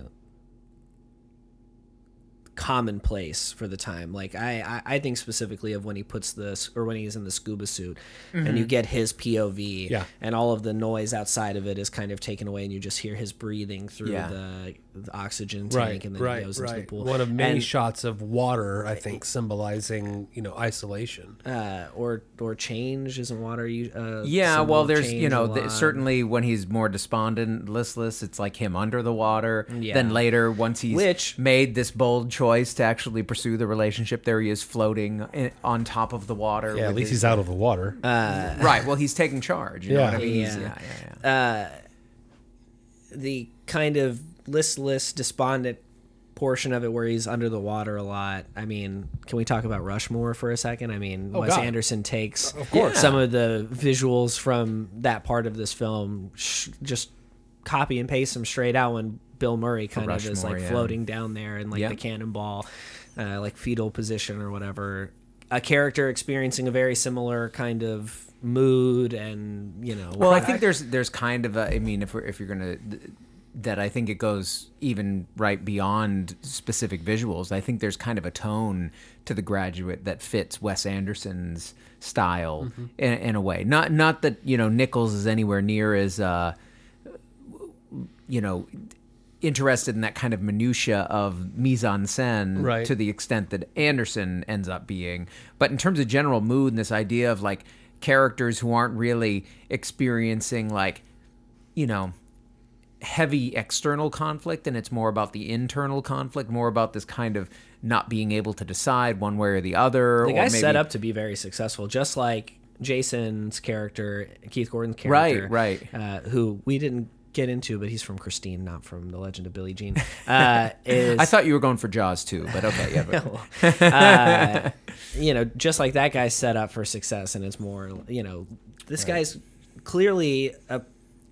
commonplace for the time. Like I, I I think specifically of when he puts this or when he's in the scuba suit, and you get his POV, Yeah. and all of the noise outside of it is kind of taken away, and you just hear his breathing through Yeah. the, the oxygen tank, Right, and then right, he goes into the right. pool. One of many And- shots of water, I think, symbolizing you know isolation. uh, or or change isn't water you uh, Yeah, well, there's you know a th- certainly when he's more despondent, listless, it's like him under the water. Yeah. Then later, once he's Which- made this bold choice to actually pursue the relationship, there he is floating in, on top of the water. Yeah, at least his- he's out of the water. right. Well, he's taking charge. You know what I mean? He's- Yeah. yeah, yeah, yeah. the kind of listless, despondent portion of it where he's under the water a lot. I mean, can we talk about Rushmore for a second? I mean, Oh, Wes God. Anderson takes Of course. some of the visuals from that part of this film, sh- just copy and paste them straight out when Bill Murray kind of is like yeah. floating down there in like Yeah. the cannonball, uh, like fetal position or whatever. A character experiencing a very similar kind of mood and you know Well, I think there's there's kind of a. I mean, if we're if you're gonna that I think it goes even right beyond specific visuals. I think there's kind of a tone to the graduate that fits Wes Anderson's style Mm-hmm. in, in a way. Not not that you know Nichols is anywhere near as uh, you know interested in that kind of minutia of mise en scène Right. to the extent that Anderson ends up being. But in terms of general mood and this idea of like characters who aren't really experiencing like you know heavy external conflict and it's more about the internal conflict more about this kind of not being able to decide one way or the other the or guy's maybe, set up to be very successful, just like Jason's character, Keith Gordon's Right, character, right. uh, who we didn't get into, but he's from Christine, not from The Legend of Billie Jean. Uh, is I thought you were going for Jaws 2, but okay, yeah. But, uh, you know, just like that guy's set up for success, and it's more, you know, this guy's clearly a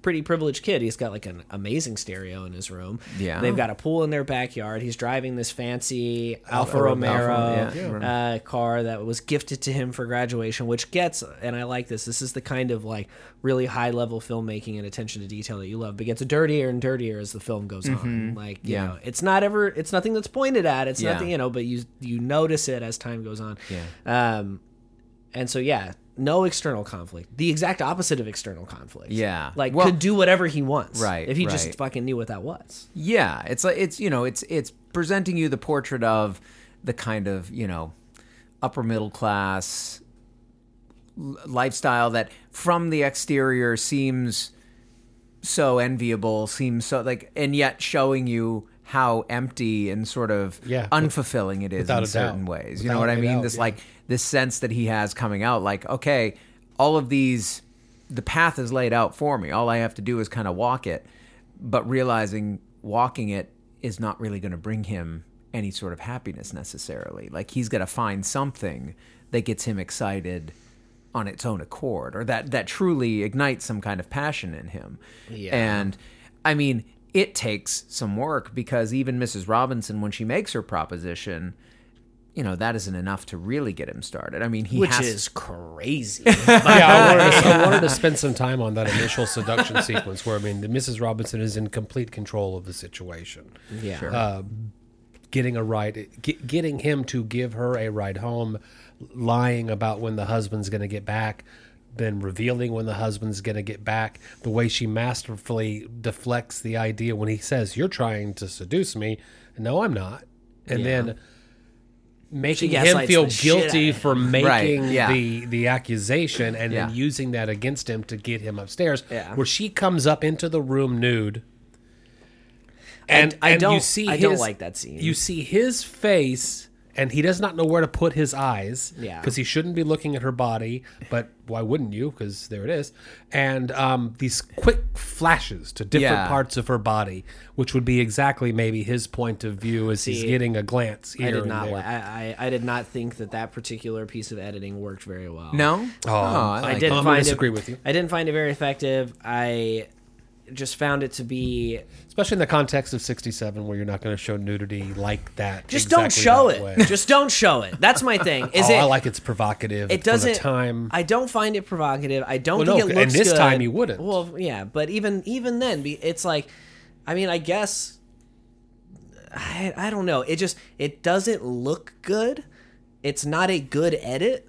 pretty privileged kid. He's got like an amazing stereo in his room. Yeah. they've got a pool in their backyard. He's driving this fancy Alfa, Alfa Romeo Alfa, yeah. uh, car that was gifted to him for graduation, which gets, and I like this. This is the kind of like really high level filmmaking and attention to detail that you love, but gets dirtier and dirtier as the film goes on. Like, you Yeah. know, it's not ever, it's nothing that's pointed at. It's Yeah. nothing, you know, but you you notice it as time goes on. Yeah. Um, and so yeah, no external conflict. The exact opposite of external conflict. Yeah. Like Well- could do whatever he wants. Right, If he right. just fucking knew what that was. Yeah, it's like it's you know it's it's presenting you the portrait of the kind of you know upper middle class lifestyle that from the exterior seems so enviable, seems so like, and yet showing you how empty and sort of Yeah, unfulfilling it is in certain doubt. ways. You know what I mean? doubt, this yeah. like this sense that he has coming out, like okay, all of these, the path is laid out for me. All I have to do is kind of walk it, but realizing walking it is not really going to bring him any sort of happiness necessarily. Like he's got to find something that gets him excited on its own accord or that that truly ignites some kind of passion in him. Yeah. And I mean, it takes some work because even Mrs. Robinson when she makes her proposition, you know, that isn't enough to really get him started. I mean, he Which has is crazy. yeah, I wanted, to, I wanted to spend some time on that initial seduction sequence where I mean, the Mrs. Robinson is in complete control of the situation. yeah. Uh, getting a ride, get, getting him to give her a ride home, lying about when the husband's going to get back, then revealing when the husband's going to get back. The way she masterfully deflects the idea when he says, "You're trying to seduce me," no, I'm not, and Yeah. then making him feel the shit out guilty for making yeah. the the accusation and Yeah. then using that against him to get him upstairs. Yeah. Where she comes up into the room nude. And, I and don't- see I don't like that scene. You see his face, and he does not know where to put his eyes. Yeah. Because he shouldn't be looking at her body, but why wouldn't you? Because there it is. And um, these quick flashes to different Yeah. parts of her body, which would be exactly maybe his point of view as he's getting a glance here I did and not there. like. I, I I did not think that that particular piece of editing worked very well. no. Oh, I I like didn't I'm gonna find disagree it, with you. I didn't find it very effective. I just found it to be Especially in the context of 67, where you're not going to show nudity like that. just don't show it. way. Just don't show it. That's my thing. Oh, Is oh, it? I like it's provocative. it doesn't. time. I don't find it provocative. I don't Well, think no, it looks and this good. time you wouldn't. Well, yeah, but even even then, it's like, I mean, I guess. I, I don't know. It just it doesn't look good. It's not a good edit,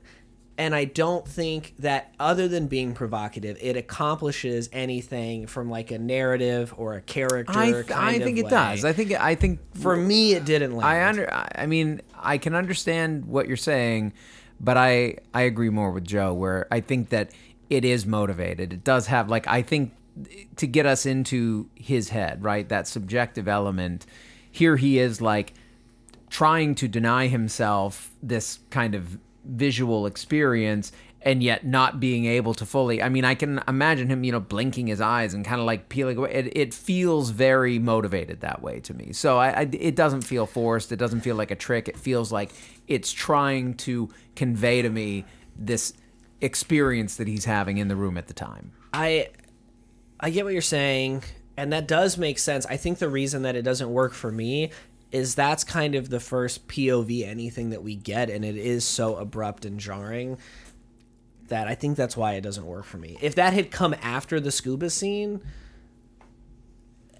and I don't think that other than being provocative, it accomplishes anything from like a narrative or a character. I kind I think it does. I think I think For me, it didn't land. I under I I mean I can understand what you're saying, but I I agree more with Joe where I think that it is motivated. It does have like I think to get us into his head, right? That subjective element. Here he is like trying to deny himself this kind of visual experience and yet not being able to fully i mean i can imagine him you know blinking his eyes and kind of like peeling away it, it feels very motivated that way to me so I, I it doesn't feel forced it doesn't feel like a trick it feels like it's trying to convey to me this experience that he's having in the room at the time I I get what you're saying, and that does make sense. I think the reason that it doesn't work for me is that's kind of the first POV anything that we get, and it is so abrupt and jarring that I think that's why it doesn't work for me. If that had come after the scuba scene,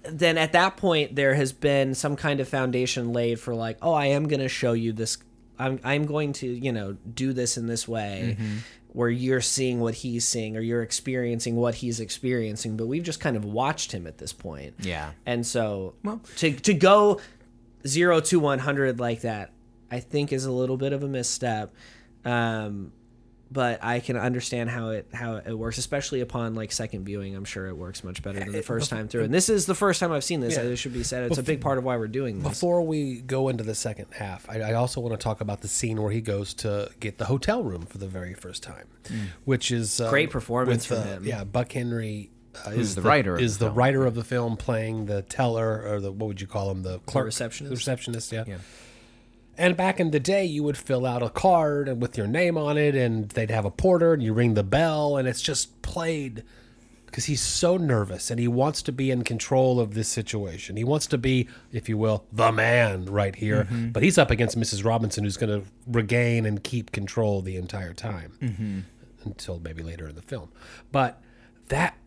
then at that point there has been some kind of foundation laid for like, oh, I am going to show you this. I'm I'm going to you know do this in this way. Mm-hmm. Where you're seeing what he's seeing, or you're experiencing what he's experiencing, but we've just kind of watched him at this point. Yeah. and so well, to to go zero to one hundred like that, I think is a little bit of a misstep. Um, but I can understand how it how it works, especially upon like second viewing. I'm sure it works much better than the first time through. And this is the first time I've seen this. Yeah. It should be said. It's a big part of why we're doing this. Before we go into the second half, I, I also want to talk about the scene where he goes to get the hotel room for the very first time, which is uh, Great performance with, from uh, him. Yeah, Buck Henry uh, is the writer of is the the film. writer of the film playing the teller or the what would you call him the clerk receptionist? the receptionist yeah. Yeah. And back in the day, you would fill out a card and with your name on it, and they'd have a porter, and you ring the bell, and it's just played because he's so nervous and he wants to be in control of this situation. He wants to be, if you will, the man right here. But he's up against Mrs. Robinson, who's going to regain and keep control the entire time until maybe later in the film. But that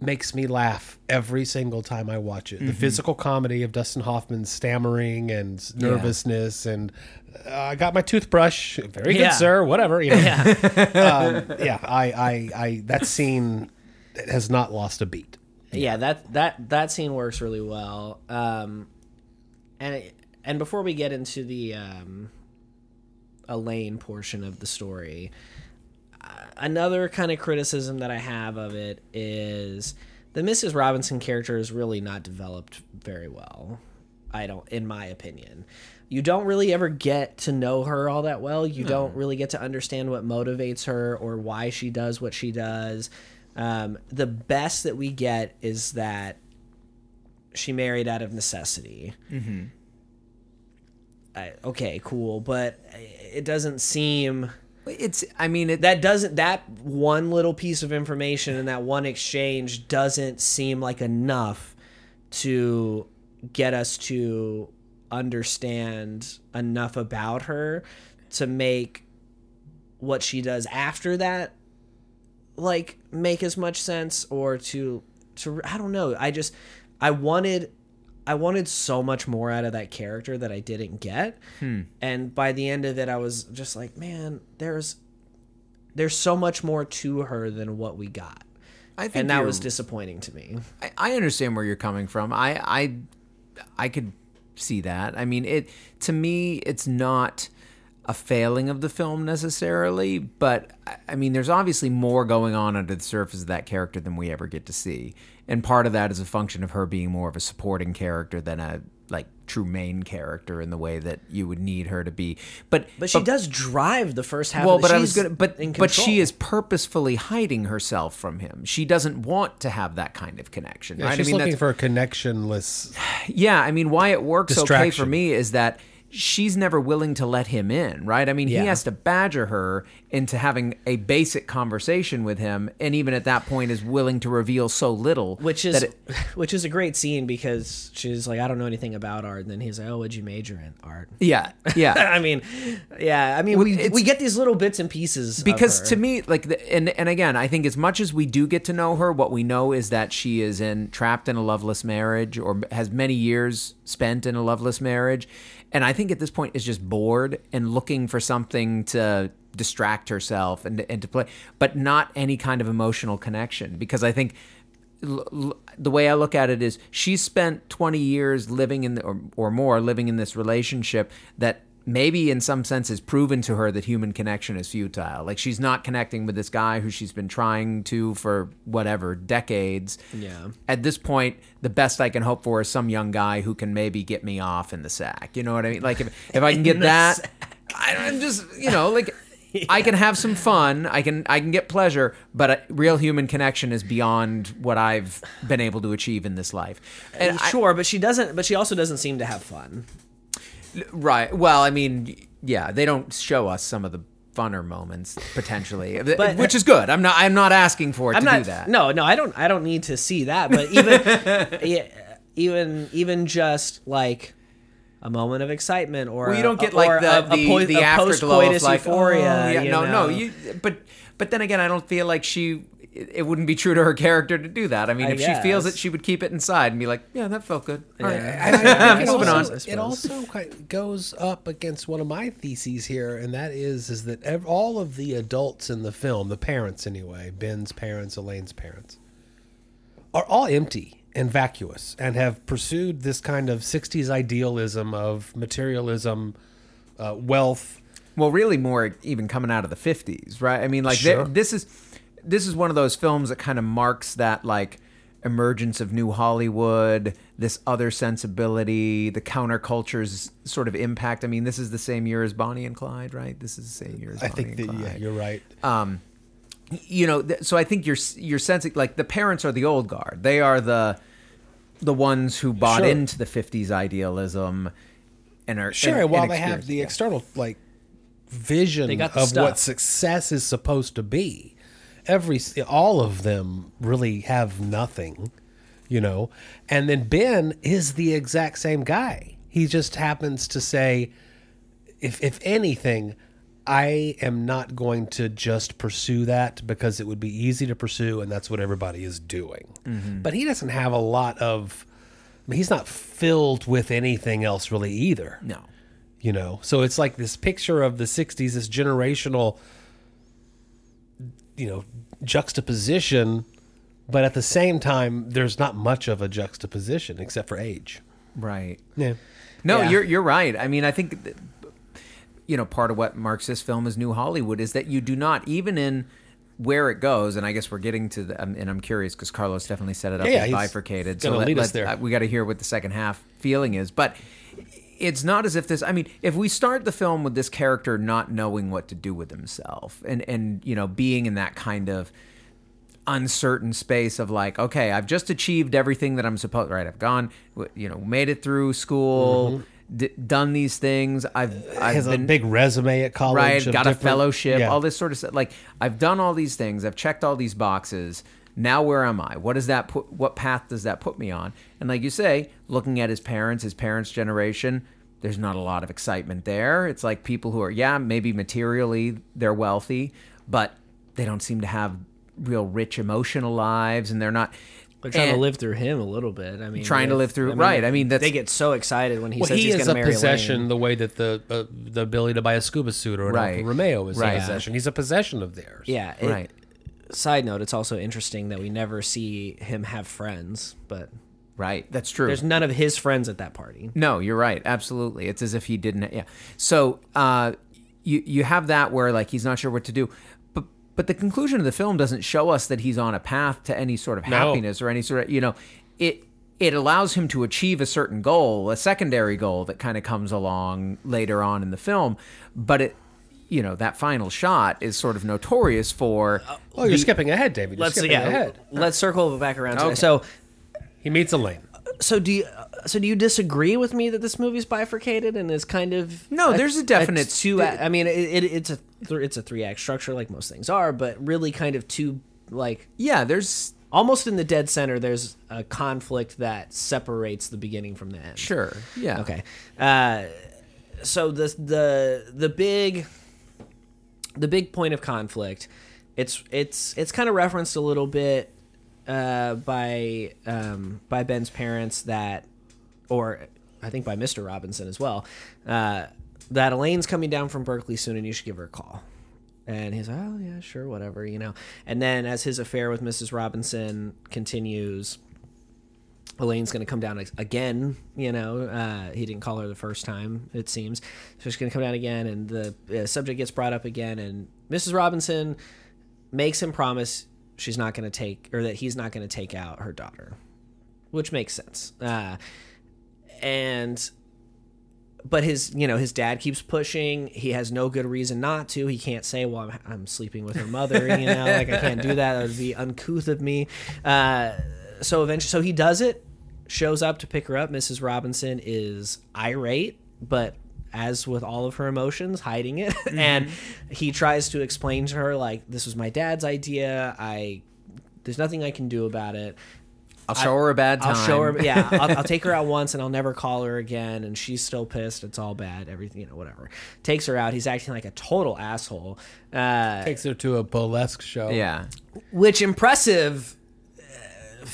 makes me laugh every single time I watch it. The physical comedy of Dustin Hoffman's stammering and nervousness, and uh, I got my toothbrush. Very Yeah. good, sir. Whatever. You know? yeah, um, yeah. I, I, I, that scene has not lost a beat. yeah. That that that scene works really well. Um, and it, and before we get into the um, Elaine portion of the story, another kind of criticism that I have of it is the Mrs. Robinson character is really not developed very well. I don't, in my opinion. You don't really ever get to know her all that well. You don't really get to understand what motivates her or why she does what she does. Um, the best that we get is that she married out of necessity. I, okay, cool, but it doesn't seem it's i mean it, that doesn't that one little piece of information and that one exchange doesn't seem like enough to get us to understand enough about her to make what she does after that like make as much sense or to to I don't know. I just I wanted I wanted so much more out of that character that I didn't get. Hmm. And by the end of it I was just like, man, there's there's so much more to her than what we got. I think And that was disappointing to me. I, I understand where you're coming from. I, I I could see that. I mean, it to me, it's not a failing of the film necessarily, but I mean, there's obviously more going on under the surface of that character than we ever get to see, and part of that is a function of her being more of a supporting character than a like true main character in the way that you would need her to be. But But she does drive the first half well, of the but I was gonna, but but she is purposefully hiding herself from him. She doesn't want to have that kind of connection, Yeah, right? she's I mean, looking that's for a connectionless. yeah, I mean, why it works okay for me is that she's never willing to let him in, right? I mean, Yeah. he has to badger her into having a basic conversation with him, and even at that point is willing to reveal so little. which is it- which is a great scene because she's like, I don't know anything about art, and then he's like, Oh, what'd you major in? Art. yeah, yeah. I mean, yeah. I mean, we we get these little bits and pieces of because to me like the, and and again i think as much as we do get to know her what we know is that she is in trapped in a loveless marriage or has many years spent in a loveless marriage and i think at this point is just bored and looking for something to distract herself and, and to play but not any kind of emotional connection. Because i think l- l- the way I look at it is she spent 20 years living in the, or, or more living in this relationship that maybe in some sense has proven to her that human connection is futile. Like she's not connecting with this guy who she's been trying to for whatever decades. Yeah. At this point, the best I can hope for is some young guy who can maybe get me off in the sack. You know what I mean? Like if, if I can get that, I, I'm just you know like. I can have some fun. I can I can get pleasure, but a real human connection is beyond what I've been able to achieve in this life. And I- sure, but she doesn't. But she also doesn't seem to have fun. Right. Well, I mean, yeah, they don't show us some of the funner moments potentially, But- which uh, is good. I'm not I'm not asking for it I'm to not. do that. No, no, I don't. I don't need to see that. But even, even, even just like a moment of excitement, or Well, you don't get or like the a, a the, po- the afterglow of like euphoria. oh, yeah, no, no, you. But but then again, I don't feel like she. It it wouldn't be true to her character to do that. I mean, I if she feels guess. it, she would keep it inside and be like, "Yeah, that felt good." All right. Yeah. And I think it Moving also, on. it also kind goes up against one of my theses here, and that is is that ev- all of the adults in the film, the parents anyway, Ben's parents, Elaine's parents, are all empty and vacuous, and have pursued this kind of '60s idealism of materialism, uh, wealth. Well, really, more even coming out of the '50s, right? I mean, like Sure. this is this is one of those films that kind of marks that like emergence of new Hollywood, this other sensibility, the counterculture's sort of impact. I mean, this is the same year as Bonnie and Clyde, right? This is the same year as I Bonnie think and that Clyde. yeah, you're right. um, you know, th- so I think you're you're sensing like the parents are the old guard. They are the the ones who bought Sure. into the '50s idealism and are Sure, and- and while and they have the yeah. external like vision the of stuff. what success is supposed to be, every all of them really have nothing, you know. And then Ben is the exact same guy. He just happens to say, if if anything, I am not going to just pursue that because it would be easy to pursue, and that's what everybody is doing. Mm-hmm. But he doesn't have a lot of. I mean, he's not filled with anything else really either no. you know so it's like this picture of the 60s this generational you know juxtaposition but at the same time there's not much of a juxtaposition except for age Right. yeah No, Yeah. you're you're right. I mean, I think that, you know part of what marks this film as New Hollywood is that you do not even in where it goes, and I guess we're getting to the, um, and I'm curious because Carlos definitely set it up Yeah, as bifurcated. gonna let- us there. uh, we got to hear what the second half feeling is, but it's not as if this. I mean, if we start the film with this character not knowing what to do with himself, and and you know being in that kind of uncertain space of like, okay, I've just achieved everything that I'm supposed. Right, I've gone, you know, made it through school, mm-hmm. d- done these things. I've I've has a big resume at college right, got a fellowship, yeah. all this sort of stuff. Like I've done all these things, I've checked all these boxes. Now where am I? What does that put? What path does that put me on? And like you say, looking at his parents, his parents' generation, there's not a lot of excitement there. It's like people who are yeah, maybe materially they're wealthy, but they don't seem to have real rich emotional lives, and they're not. They're trying to live through him a little bit. I mean, Trying to live through- right, I mean, that's- they get so excited when he well, says he he's going to marry. He a marry possession Elaine. the way that the uh, the ability to buy a scuba suit or an Right. Romeo is Right. a possession. He's a possession of theirs. Yeah. it- Right. Side note: It's also interesting that we never see him have friends, but Right, that's true. there's none of his friends at that party. No, you're right. Absolutely. It's as if he didn't. Yeah. So uh, you you have that where like he's not sure what to do, but but the conclusion of the film doesn't show us that he's on a path to any sort of No. happiness or any sort of you know it. It allows him to achieve a certain goal, a secondary goal that kind of comes along later on in the film, but it, you know, that final shot is sort of notorious for. Oh, you're skipping ahead, David. You're Let's skipping yeah. ahead. Let's circle back around. Okay. So He meets Elaine. Uh, so do you uh, so do you disagree with me that this movie's bifurcated and is kind of No, there's a definite- two I mean it, it, it's a th- it's a three act structure like most things are but really kind of two like Yeah, there's almost in the dead center there's a conflict that separates the beginning from the end sure. Yeah. Okay. Uh, so the the the big the big point of conflict, it's it's it's kind of referenced a little bit uh, by um, by Ben's parents that, or I think by Mr. Robinson as well, uh, that Elaine's coming down from Berkeley soon and you should give her a call. And he's like, oh yeah, sure, whatever, you know. And then as his affair with Mrs. Robinson continues, Elaine's going to come down again. You know, uh, he didn't call her the first time, it seems. So she's going to come down again, and the uh, subject gets brought up again. And Mrs. Robinson makes him promise she's not going to take, or that he's not going to take out her daughter, which makes sense. Uh, and but his you know his dad keeps pushing he has no good reason not to he can't say well i'm, I'm sleeping with her mother you know like i can't do that that would be uncouth of me uh, so eventually so he does it shows up to pick her up mrs robinson is irate but as with all of her emotions hiding it and he tries to explain to her like this was my dad's idea i there's nothing i can do about it I'll show her a bad time. I'll show her. Yeah, I'll, I'll take her out once, and I'll never call her again. And she's still pissed. It's all bad. Everything, you know, whatever. Takes her out. He's acting like a total asshole. Uh, Takes her to a burlesque show. Yeah. which impressive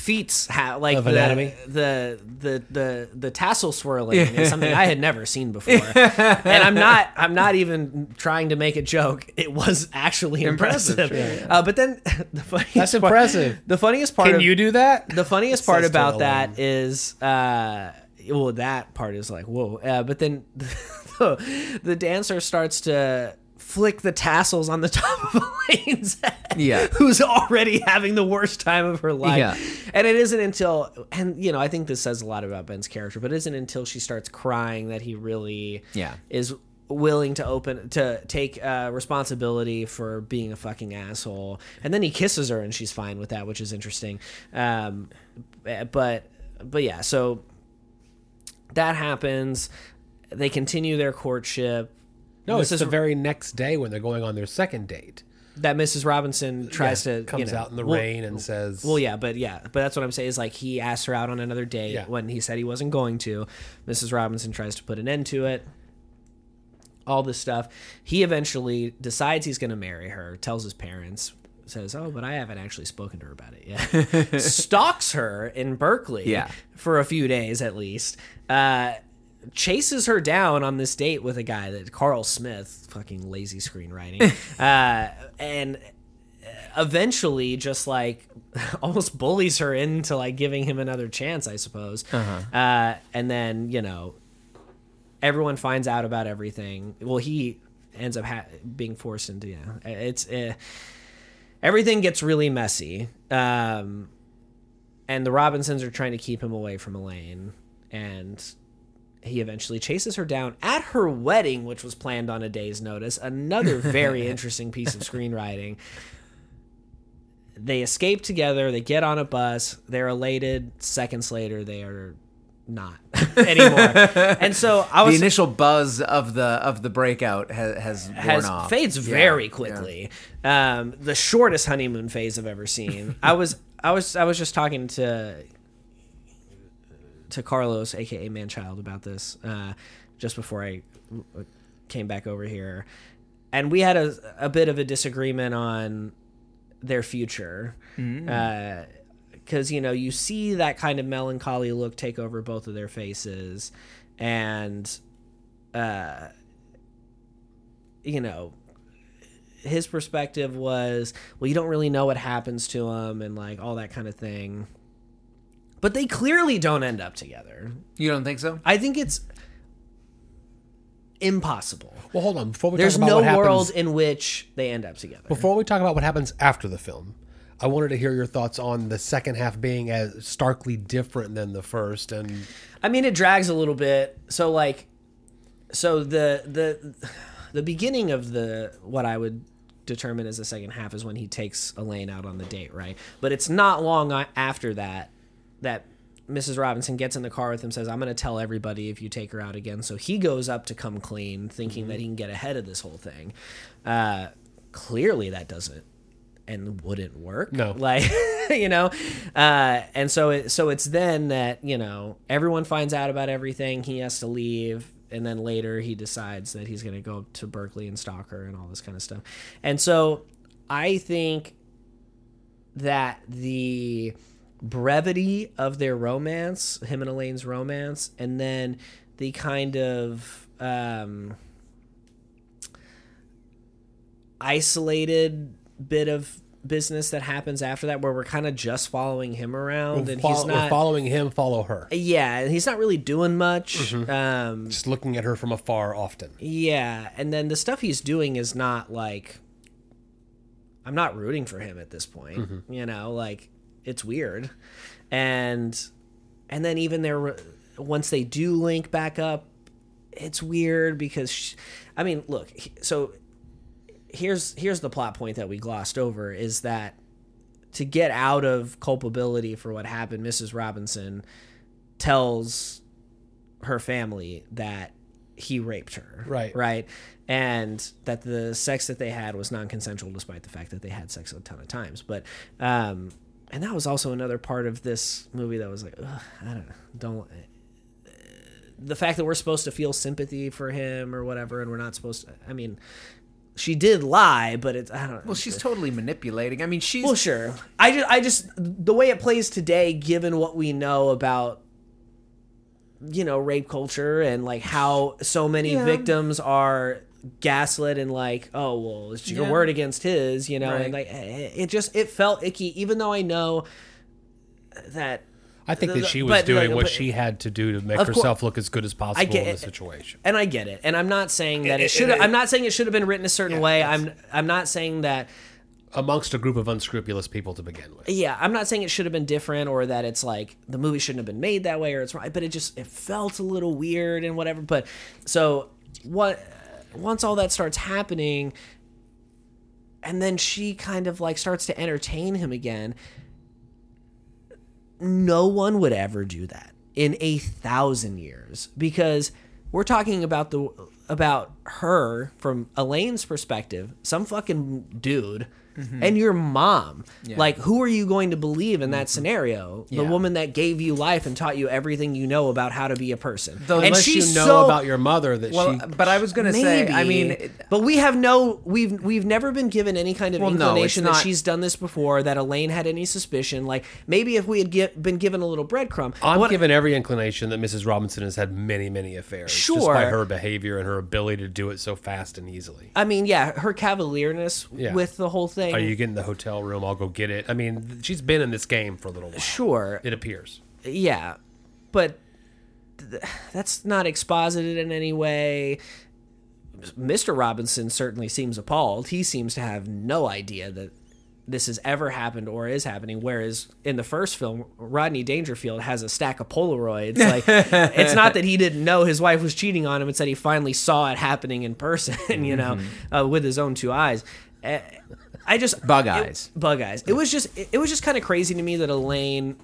feats have like Of the, anatomy? the the the the tassel swirling is something I had never seen before. and I'm not I'm not even trying to make a joke. It was actually Impressive, impressive. Uh, but then the funniest That's part- impressive. the funniest part Can of, you do that? the funniest part about that is uh well that part is like whoa uh, but then the, the dancer starts to flick the tassels on the top of Elaine's head Yeah. who's already having the worst time of her life Yeah. and it isn't until and you know I think this says a lot about Ben's character but it isn't until she starts crying that he really Yeah. is willing to open to take uh, responsibility for being a fucking asshole and then he kisses her and she's fine with that which is interesting um, but but yeah so that happens they continue their courtship No, it's the very next day when they're going on their second date. that mrs robinson tries Yeah, to comes you know, out in the well- rain and says, well, yeah, but yeah, but that's what I'm saying is like he asked her out on another date Yeah. when he said he wasn't going to. Mrs. Robinson tries to put an end to it. All this stuff. He eventually decides he's going to marry her. Tells his parents. Says, "Oh, but I haven't actually spoken to her about it yet." Stalks her in Berkeley Yeah. for a few days at least. Uh, chases her down on this date with a guy that Carl Smith, fucking lazy screenwriting, uh, and eventually just like almost bullies her into like giving him another chance, I suppose. uh and then you know, everyone finds out about everything. Well, he ends up ha- being forced into yeah. It's uh, everything gets really messy. Um, and the Robinsons are trying to keep him away from Elaine, and he eventually chases her down at her wedding, which was planned on a day's notice. Another very interesting piece of screenwriting. They escape together. They get on a bus. They're elated. Seconds later, they are not anymore. and so I was The initial buzz of the of the breakout has has, worn has off. fades Yeah, very yeah. quickly. Um, the shortest honeymoon phase I've ever seen. I was I was I was just talking to to Carlos, aka Manchild, about this uh, just before I came back over here, and we had a a bit of a disagreement on their future. because you know you see that kind of melancholy look take over both of their faces, and uh, you know his perspective was well you don't really know what happens to him and like all that kind of thing but they clearly don't end up together You don't think so? i think it's impossible well, hold on. Before we there's talk about no what happens, world in which they end up together Before we talk about what happens after the film, I wanted to hear your thoughts on the second half being as starkly different than the first. And I mean, it drags a little bit. So like, so the the the beginning of the what I would determine as the second half is when he takes Elaine out on the date, right? But it's not long a- after that that Mrs. Robinson gets in the car with him, says, I'm going to tell everybody if you take her out again. So he goes up to come clean, thinking that he can get ahead of this whole thing. Uh, clearly, that doesn't and wouldn't work. No. Like, you know, uh, and so it, so it's then that, you know, everyone finds out about everything. He has to leave. And then later he decides that he's going to go to Berkeley and stalk her and all this kind of stuff. And so I think that the brevity of their romance, him and Elaine's romance, and then the kind of um, isolated bit of business that happens after that where we're kind of just following him around and Fol- he's we're not following him, follow her. yeah and he's not really doing much Mm-hmm. um Just looking at her from afar often. yeah and then the stuff he's doing is not like i'm not rooting for him at this point Mm-hmm. you know like it's weird. And and then even there once they do link back up it's weird because sh i mean look so here's here's the plot point that we glossed over is that to get out of culpability for what happened mrs robinson tells her family that he raped her. Right. right? And that the sex that they had was non-consensual despite the fact that they had sex a ton of times. But um and that was also another part of this movie that was like Ugh, i don't know don't the fact that we're supposed to feel sympathy for him or whatever and we're not supposed to i mean she did lie but it's i don't know Well, she's totally manipulating. I mean, she's well sure i just i just the way it plays today given what we know about you know rape culture and like how so many Yeah. victims are gaslit and like oh well it's your Yeah. word against his you know and like eh, it just it felt icky even though i know that I think The- that she was but, doing like, what but- she had to do to make Of cour- herself look as good as possible I get in the situation. and I get it. And I'm not saying that it, It- should. it- I'm not saying it should have been written a certain Yeah, way. I'm. I'm not saying that. Amongst a group of unscrupulous people to begin with. Yeah, I'm not saying it should have been different or that it's like the movie shouldn't have been made that way or it's right. But it just it felt a little weird and whatever. But so what? Once all that starts happening, and then she kind of like starts to entertain him again. No one would ever do that in a thousand years because we're talking about the about her from Elaine's perspective, some fucking dude. Mm-hmm. And your mom, like, who are you going to believe in that mm-hmm. scenario? The Yeah. woman that gave you life and taught you everything you know about how to be a person. Though and Unless you know so- about your mother that well, she but I was gonna say, I mean, it- but we have no we've we've never been given any kind of Well, inclination it's that not- she's done this before that Elaine had any suspicion like maybe if we had get, been given a little breadcrumb I'm what- given every inclination that Mrs. Robinson has had many, many affairs. Just Sure. by her behavior and her ability to do it so fast and easily. I mean yeah her cavalierness Yeah. with the whole thing Are you getting the hotel room? I'll go get it. I mean, she's been in this game for a little while. sure It appears. yeah but th- that's not exposited in any way Mr. Robinson certainly seems appalled. He seems to have no idea that this has ever happened or is happening. Whereas in the first film, Rodney Dangerfield has a stack of Polaroids. Like, it's not that he didn't know his wife was cheating on him; it's that he finally saw it happening in person. You know, uh, with his own two eyes. I just Bug it- eyes. bug eyes. It was just it, it was just kind of crazy to me that Elaine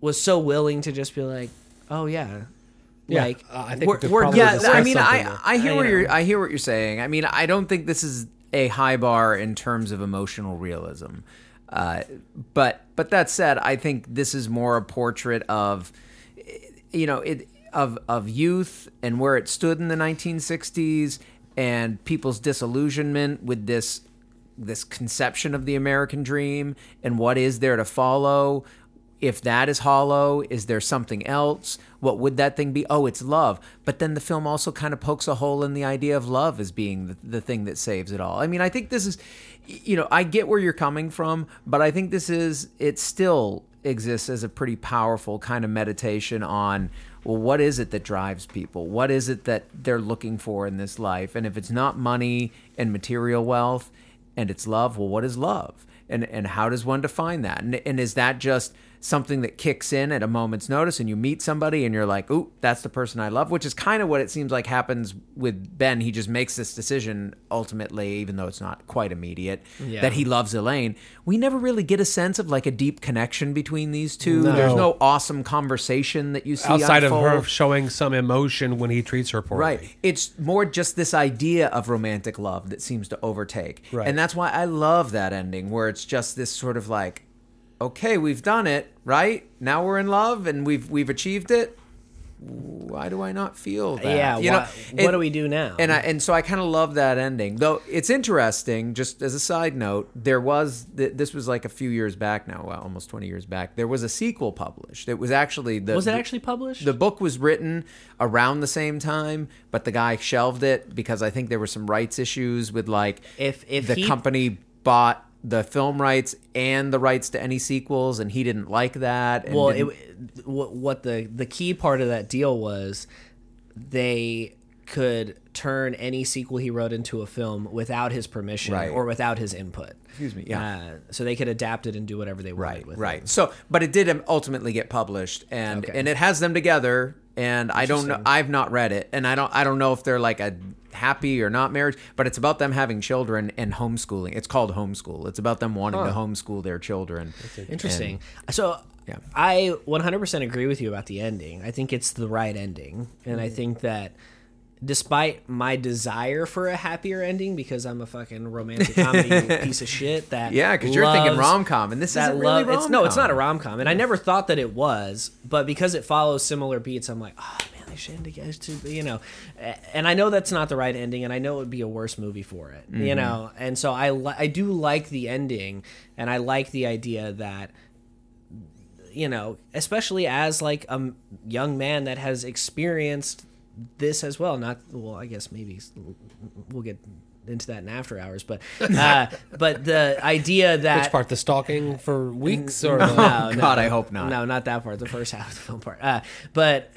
was so willing to just be like, "Oh yeah." Yeah, like uh, I think we're, we're problem yeah, good. I mean, I. I hear I what know. you're I hear what you're saying. I mean, I don't think this is a high bar in terms of emotional realism. Uh, but but that said, I think this is more a portrait of you know it of of youth and where it stood in the 1960s and people's disillusionment with this this conception of the American dream and what is there to follow. If that is hollow, is there something else? What would that thing be? Oh, it's love. But then the film also kind of pokes a hole in the idea of love as being the, the thing that saves it all. I mean, I think this is, you know, I get where you're coming from, but I think this is, it still exists as a pretty powerful kind of meditation on, well, what is it that drives people? What is it that they're looking for in this life? And if it's not money and material wealth, and it's love. Well what is love? And and how does one define that? And, and is that just something that kicks in at a moment's notice and you meet somebody and you're like, ooh, that's the person I love, which is kind of what it seems like happens with Ben. He just makes this decision ultimately, even though it's not quite immediate, Yeah. that he loves Elaine. We never really get a sense of like a deep connection between these two. No. There's no awesome conversation that you see Outside of her showing some emotion when he treats her poorly. Right. It's more just this idea of romantic love that seems to overtake. Right. And that's why I love that ending where it's just this sort of like, okay, we've done it, right? Now we're in love and we've we've achieved it. Why do I not feel that? Yeah, You know, what it- do we do now? And I and so I kind of love that ending. Though it's interesting, just as a side note, there was this was like a few years back now, well, almost 20 years back. There was a sequel published. It was actually the was it actually published? the book was written around the same time, but the guy shelved it because I think there were some rights issues with like If- if the he- company bought the film rights and the rights to any sequels, and he didn't like that. And well, it, what, the the key part of that deal was they could turn any sequel he wrote into a film without his permission Right. or without his input. Excuse me, yeah. Uh, so they could adapt it and do whatever they wanted right, right. So, but it did ultimately get published, and Okay. and it has them together. And I don't know. I've not read it, and I don't. I don't know if they're like a happy or not marriage, but it's about them having children and homeschooling. It's called homeschool. It's about them wanting to homeschool their children. Interesting. so Yeah. I 100% agree with you about the ending. I think it's the right ending, and. I mm. think that despite my desire for a happier ending because I'm a fucking romantic comedy piece of shit that Yeah, because you're thinking rom com, and this that isn't really rom it's no it's not a rom-com. and i never thought that it was but because it follows similar beats i'm like oh man they should end together too you know. And i know that's not the right ending and i know it would be a worse movie for it you Mm-hmm. know. And so i li- i do like the ending and i like the idea that you know especially as like a young man that has experienced this as well not well i guess maybe we'll get into that in after hours but uh but the idea that Which part? The stalking for weeks or the, no, God, no, I hope not. No, not that part. The first half of the film part. Uh, but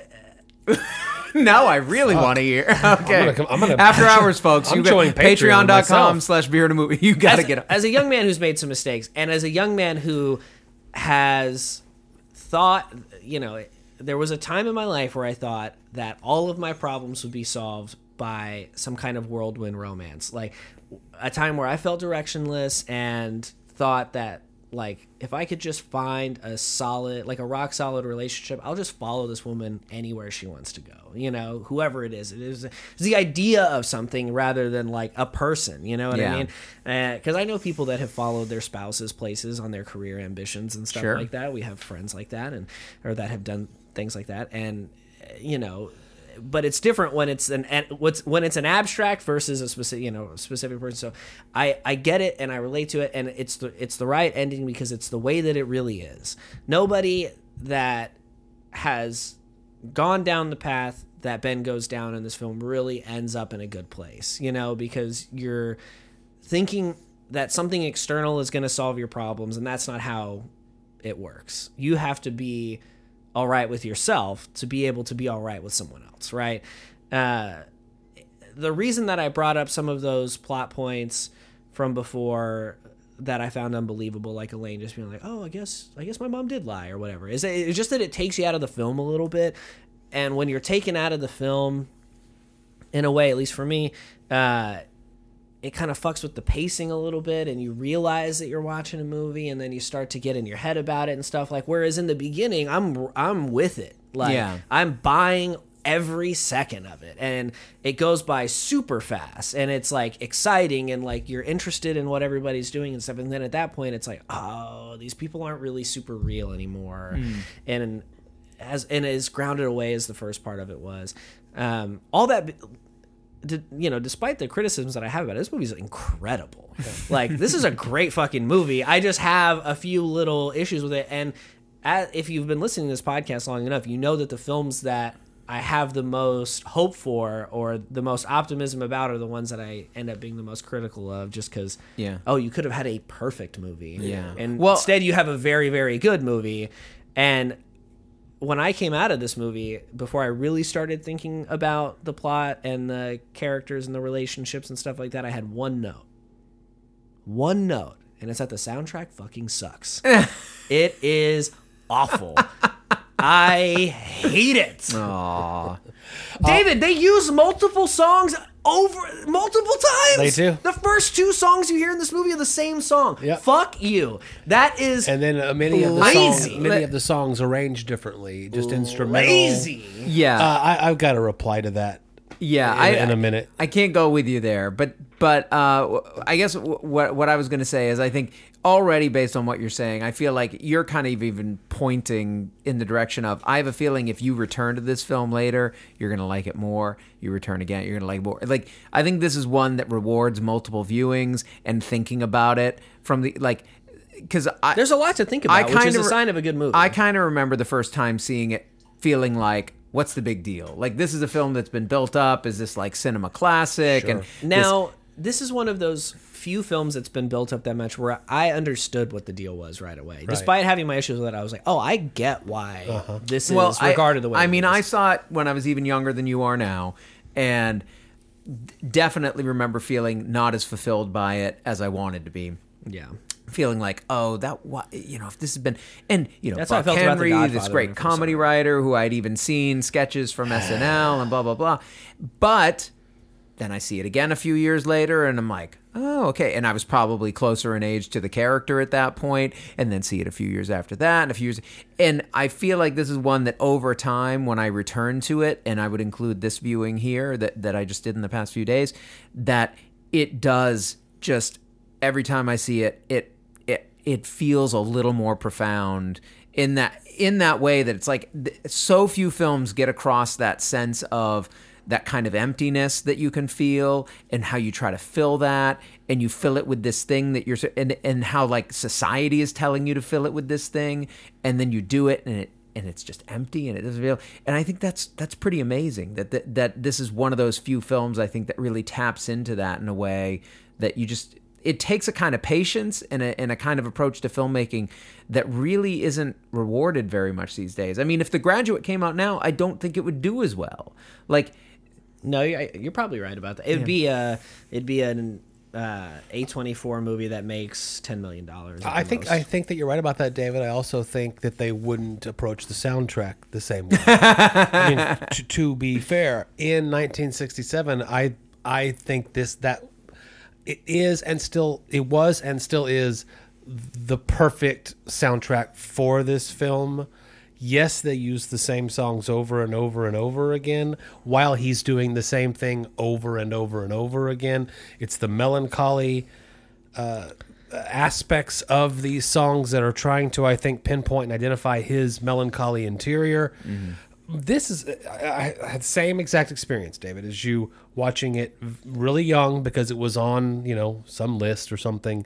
now I really want to hear. Okay. gonna come- I'm gonna- After hours, folks. I'm you joining Patreon.com slash beer and a movie. You got to as, get as a young man who's made some mistakes, and as a young man who has thought, you know, there was a time in my life where I thought that all of my problems would be solved by some kind of whirlwind romance, like a time where I felt directionless and thought that like if I could just find a solid like a rock solid relationship, I'll just follow this woman anywhere she wants to go. You know, whoever it is. It is the idea of something rather than like a person, you know what Yeah. I mean? Eh, because I know people that have followed their spouses places on their career ambitions and stuff Sure. like that. We have friends like that and or that have done things like that and you know but it's different when it's an an- what's when it's an abstract versus a specific you know specific person. So I I get it and I relate to it and it's the it's the right ending because it's the way that it really is. Nobody that has gone down the path that Ben goes down in this film really ends up in a good place, you know, because you're thinking that something external is going to solve your problems and that's not how it works. You have to be all right with yourself to be able to be all right with someone else, right? Uh, the reason that I brought up some of those plot points from before that I found unbelievable, like Elaine just being like, "Oh, I guess I guess my mom did lie" or whatever, is it's just that it takes you out of the film a little bit, and when you're taken out of the film, in a way, at least for me, uh, it kind of fucks with the pacing a little bit and you realize that you're watching a movie and then you start to get in your head about it and stuff like whereas in the beginning I'm I'm with it. Like Yeah. I'm buying every second of it and it goes by super fast and it's like exciting and like you're interested in what everybody's doing and stuff and then at that point it's like oh these people aren't really super real anymore. And as and as grounded away as the first part of it was. Um, all that d- you know, despite the criticisms that I have about it, this movie's incredible. like, this is a great fucking movie. I just have a few little issues with it. And at, if you've been listening to this podcast long enough, you know that the films that I have the most hope for or the most optimism about are the ones that I end up being the most critical of just because, Yeah. oh, you could have had a perfect movie. Yeah. And Well- instead, you have a very, very good movie. And when I came out of this movie, before I really started thinking about the plot and the characters and the relationships and stuff like that, I had one note. One note. And it's that the soundtrack fucking sucks. it is awful. I hate it. Aw. David, they use multiple songs over multiple times. They do. The first two songs you hear in this movie are the same song. Yep. Fuck you. That is And then uh, many of the Lazy. songs, many of the songs arranged differently, just instrumental. lazy. Yeah. Uh, I, I've got a reply to that. Yeah, in, I, in a minute. I can't go with you there, but but uh, I guess w- what what I was going to say is I think already based on what you're saying, I feel like you're kind of even pointing in the direction of I have a feeling if you return to this film later, you're going to like it more. You return again, you're going to like more. Like I think this is one that rewards multiple viewings and thinking about it from the like because I There's a lot to think about, which is kinda a sign of a good movie. I kind of remember the first time seeing it, feeling like, "What's the big deal?" Like this is a film that's been built up. Is this like cinema classic? And this- Now, this is one of those few films that's been built up that much where I understood what the deal was right away. Despite having my issues with it, I was like, "Oh, I get why Uh-huh. this well, is regarded I, the way." I it mean, is. I saw it when I was even younger than you are now, and definitely remember feeling not as fulfilled by it as I wanted to be. yeah. feeling like, oh, that what you know, if this has been and you know, That's how I Buck felt about The Henry, this great comedy saw writer who I'd even seen sketches from SNL and blah blah blah. But then I see it again a few years later, and I'm like, oh, okay. And I was probably closer in age to the character at that point, and then see it a few years after that, and a few years. And I feel like this is one that over time, when I return to it, and I would include this viewing here that that I just did in the past few days, that it does just every time I see it, it it it feels a little more profound in that in that way that it's like so few films get across that sense of that kind of emptiness that you can feel and how you try to fill that and you fill it with this thing that you're and and how like society is telling you to fill it with this thing and then you do it and it and it's just empty and it doesn't feel and I think that's that's pretty amazing that that, that this is one of those few films I think that really taps into that in a way that you just it takes a kind of patience and a, and a kind of approach to filmmaking that really isn't rewarded very much these days. I mean, if The Graduate came out now, I don't think it would do as well. Like, No, you're, you're probably right about that. It'd be a it'd be an uh, A24 movie that makes ten million dollars. I think I think that you're right about that, David. I also think that they wouldn't approach the soundtrack the same way. I mean, to, to be fair, in 1967, I I think this that it is and still it was and still is the perfect soundtrack for this film. Yes, they use the same songs over and over and over again while he's doing the same thing over and over and over again. It's the melancholy uh, aspects of these songs that are trying to, I think, pinpoint and identify his melancholy interior. Mm-hmm. This is I I had the same exact experience, David, as you watching it really young because it was on, you know, some list or something,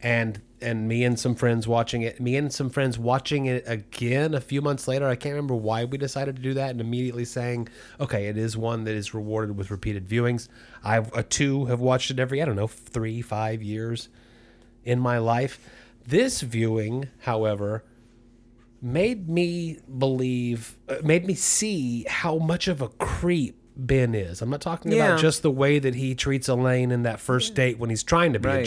and and me and some friends watching it. Me and some friends watching it again a few months later. I can't remember why we decided to do that, and immediately saying, "Okay, it is one that is rewarded with repeated viewings." I uh, too have watched it every I don't know three five years in my life. This viewing, however, made me believe, uh, made me see how much of a creep Ben is. I'm not talking Yeah. about just the way that he treats Elaine in that first date when he's trying to be a Right,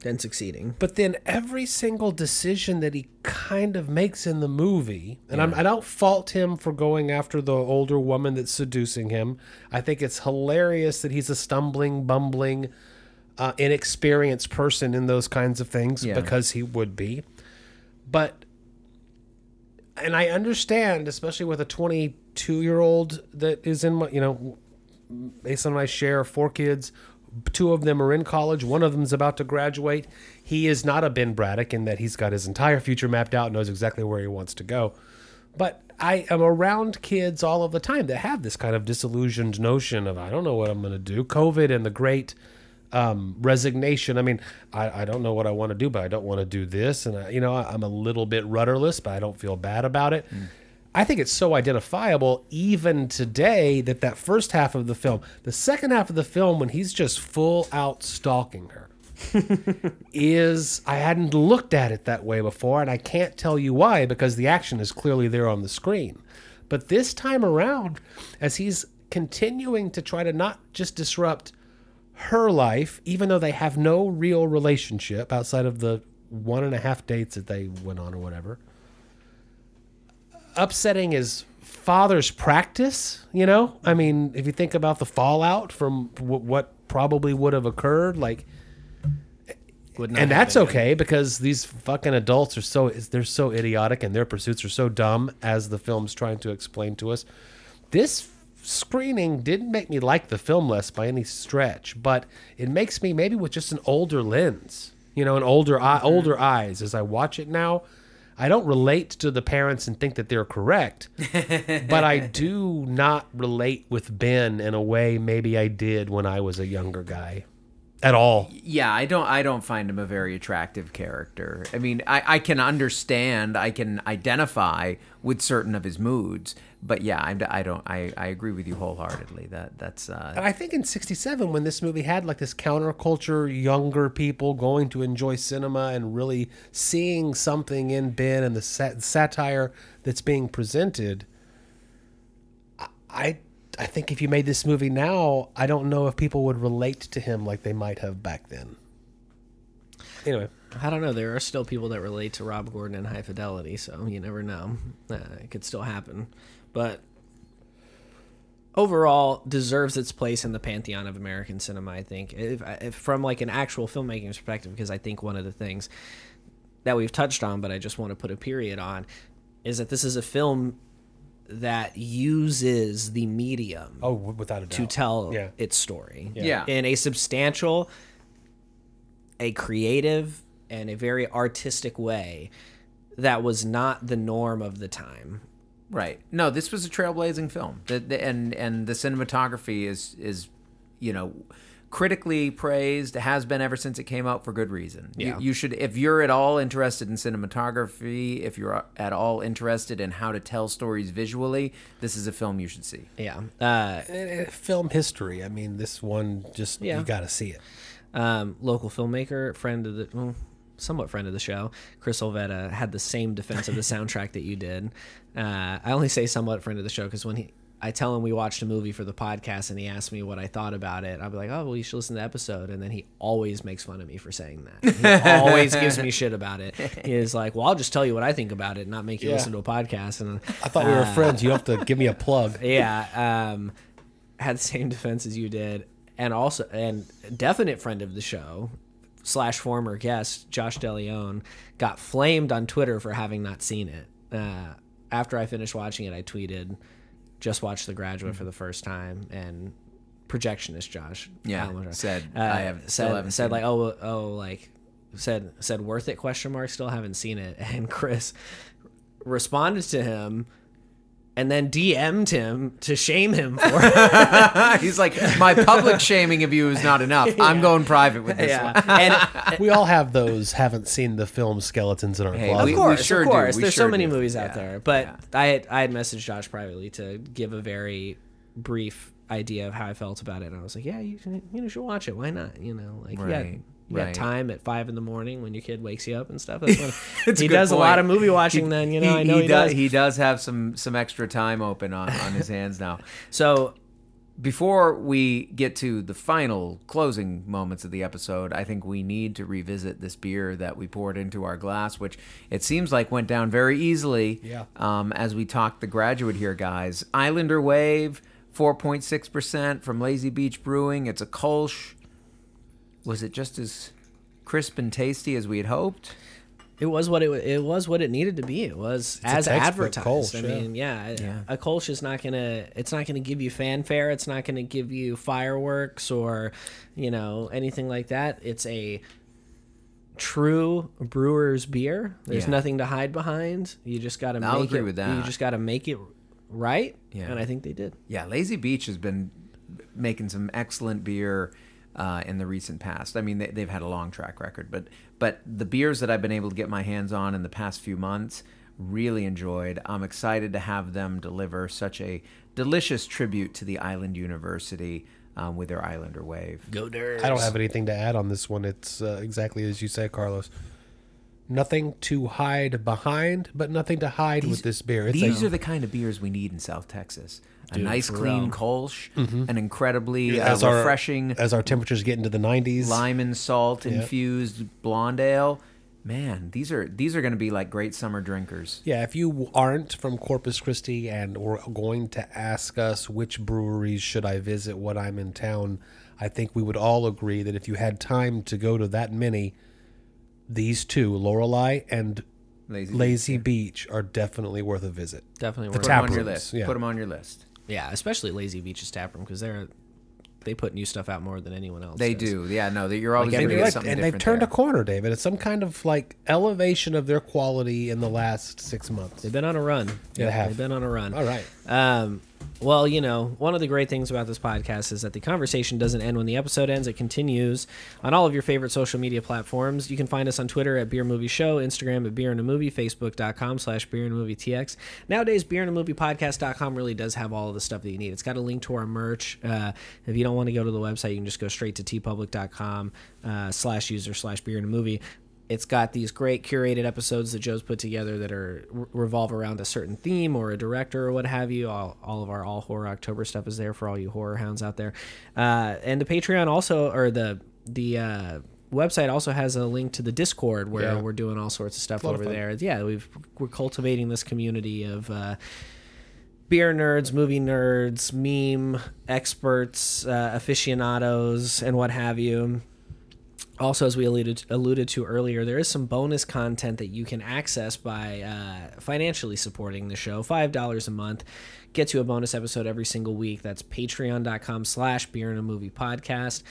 then succeeding. But then every single decision that he kind of makes in the movie, and I'm, I don't fault him for going after the older woman that's seducing him. I think it's hilarious that he's a stumbling, bumbling, uh, inexperienced person in those kinds of things Yeah. because he would be. But, and I understand, especially with a 22 year old that is in my, you know, based on my share of four kids. Two of them are in college. One of them is about to graduate. He is not a Ben Braddock in that he's got his entire future mapped out, knows exactly where he wants to go. But I am around kids all of the time that have this kind of disillusioned notion of I don't know what I'm going to do. COVID and the great um, resignation. I mean, I, I don't know what I want to do, but I don't want to do this, and I, you know I'm a little bit rudderless, but I don't feel bad about it. I think it's so identifiable even today that that first half of the film, the second half of the film, when he's just full out stalking her, is I hadn't looked at it that way before, and I can't tell you why because the action is clearly there on the screen. But this time around, as he's continuing to try to not just disrupt her life, even though they have no real relationship outside of the one and a half dates that they went on or whatever, upsetting as father's practice. You know, I mean, if you think about the fallout from w- what probably would have occurred, like, Would not and that's been okay because these fucking adults are so they're so idiotic and their pursuits are so dumb as the film's trying to explain to us. This screening didn't make me like the film less by any stretch, but it makes me maybe with just an older lens, you know, an older eye, mm-hmm. older eyes as I watch it now. I don't relate to the parents and think that they're correct, but I do not relate with Ben in a way maybe I did when I was a younger guy at all. yeah i don't i don't find him a very attractive character i mean i i can understand i can identify with certain of his moods but yeah I'm, i don't i i agree with you wholeheartedly that that's uh And I think in '67, when this movie had like this counterculture, younger people going to enjoy cinema and really seeing something in Ben and the sat- satire that's being presented, I- I think if you made this movie now, I don't know if people would relate to him like they might have back then. Anyway, I don't know. There are still people that relate to Rob Gordon and High Fidelity, so you never know. Uh, it could still happen, but overall, deserves its place in the pantheon of American cinema. I think, if, if from like an actual filmmaking perspective, because I think one of the things that we've touched on, but I just want to put a period on, is that this is a film that uses the medium oh, without a doubt, to tell Yeah. its story. Yeah. In a substantial, a creative, and a very artistic way that was not the norm of the time. Right. No, this was a trailblazing film. The, the, and and the cinematography is is you know critically praised has been ever since it came out for good reason. You- Yeah. You, should if you're at all interested in cinematography, if you're at all interested in how to tell stories visually, this is a film you should see. Yeah. Uh, Eh, eh, Film history. I mean, this one just Yeah. you got to see it. um, local filmmaker, friend of the, well, somewhat friend of the show, Chris Olvetta, had the same defense of the soundtrack that you did. Uh, I only say somewhat friend of the show because when he, I tell him we watched a movie for the podcast and he asked me what I thought about it, I'll be like, oh, well, you should listen to the episode. And then he always makes fun of me for saying that. He always gives me shit about it. He is like, well, I'll just tell you what I think about it, and not make you Yeah. listen to a podcast. And I thought we were friends. You have to give me a plug. yeah, um, had the same defense as you did, and also and definite friend of the show slash former guest Josh DeLeon got flamed on Twitter for having not seen it. Uh, after I finished watching it, I tweeted, "Just watched The Graduate for mm-hmm. the first time," and projectionist Josh, Yeah, Josh, said, uh, "I have said haven't said like it." oh oh like said said worth it question mark still haven't seen it. And Chris responded to him and then DM'd him to shame him for it. He's like, my public shaming of you is not enough. I'm going private with this one. And we all have those haven't seen the film skeletons in our Hey, closet. we- of course, sure of do. course, We there's sure so many do. movies out Yeah. there. But Yeah. I had I had messaged Josh privately to give a very brief idea of how I felt about it, and I was like, yeah, you should, you know, should watch it. Why not? You know, like yeah. Right, got time at five in the morning when your kid wakes you up and stuff. That's when It's he does a lot of movie watching. then you know, I know he, does. does. He does have some some extra time open on, on his hands now. so Before we get to the final closing moments of the episode, I think we need to revisit this beer that we poured into our glass, which it seems like went down very easily. Yeah. Um, as we talked the graduate here, guys. Islander Wave, four point six percent from Lazy Beach Brewing. It's a Kolsch. Was it just as crisp and tasty as we had hoped? It was what it it was what it needed to be. It was a as advertised. Kolsch, I mean, yeah, Yeah. a Kolsch is not gonna it's not gonna give you fanfare. It's not gonna give you fireworks or you know anything like that. It's a true brewer's beer. There's Yeah. nothing to hide behind. You just got to make agree it. with that. You just got to make it right. Yeah. and I think they did. Yeah, Lazy Beach has been making some excellent beer uh, in the recent past. I mean, they, they've had a long track record, but but the beers that I've been able to get my hands on in the past few months, really enjoyed. I'm excited to have them deliver such a delicious tribute to the Island University um, with their Islander Wave. Go Durs. I don't have anything to add on this one. It's uh, exactly as you say, Carlos. Nothing to hide behind, but nothing to hide with this beer. It's These a, are the kind of beers we need in South Texas. A nice, for clean real. Kolsch, an incredibly uh, as our refreshing as our temperatures get into the 90s. lime and salt infused blonde ale. Man, these are these are going to be like great summer drinkers. Yeah, if you aren't from Corpus Christi and were going to ask us which breweries should I visit when I'm in town, I think we would all agree that if you had time to go to that many, these two, Lorelei and Lazy, Lazy Beach, are definitely worth a visit. Definitely The worth Put 'em tap on your rooms, list. yeah. Put them on your list. Yeah, especially Lazy Beach's tap room because they're they put new stuff out more than anyone else. They does. do. Yeah, no, that you're always Like going to get Right, something and they've turned there. a corner, David. It's some kind of like elevation of their quality in the last six months. They've been on a run. Yeah, They have. They've been on a run. All right. Um, well, you know, one of the great things about this podcast is that the conversation doesn't end when the episode ends. It continues on all of your favorite social media platforms. You can find us on Twitter at Beer Movie Show, Instagram at Beer and a Movie, Facebook.com slash Beer and Movie TX. Nowadays, Beer and a Movie Podcast.com really does have all of the stuff that you need. It's got a link to our merch. Uh, if you don't want to go to the website, you can just go straight to teepublic.com uh, slash user slash Beer and a Movie it's got these great curated episodes that Joe's put together that are revolve around a certain theme or a director or what have you. All, all of our all horror October stuff is there for all you horror hounds out there. Uh, and the Patreon also, or the the uh, website also has a link to the Discord where Yeah. we're doing all sorts of stuff lot of over there. Yeah, we've we're cultivating this community of. Uh, beer nerds, movie nerds, meme experts, uh, aficionados, and what have you also as we alluded alluded to earlier there is some bonus content that you can access by uh, financially supporting the show. Five dollars a month gets you a bonus episode every single week. That's patreon.com slash beer and a movie podcast.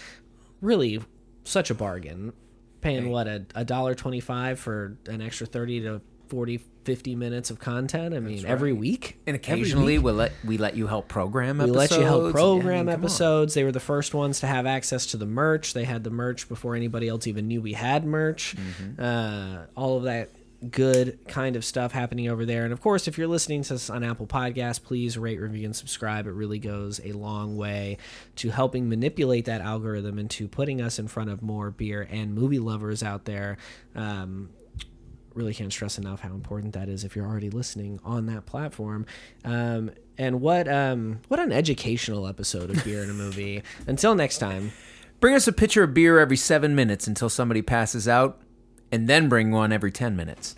Really such a bargain. Paying what a, a dollar 25 for an extra 30 to 40 50 minutes of content i mean every week And occasionally week. we'll let we let you help program We episodes. let you help Yeah, I program mean, episodes. They were the first ones to have access to the merch. They had the merch before anybody else even knew we had merch. Mm-hmm. Uh, all of that good kind of stuff happening over there. And of course, if you're listening to us on Apple Podcasts, please rate, review, and subscribe. It really goes a long way to helping manipulate that algorithm into putting us in front of more beer and movie lovers out there. Um, really can't stress enough how important that is if you're already listening on that platform. Um, and what um, what an educational episode of beer in a movie. Until next time, bring us a pitcher of beer every seven minutes until somebody passes out, and then bring one every ten minutes.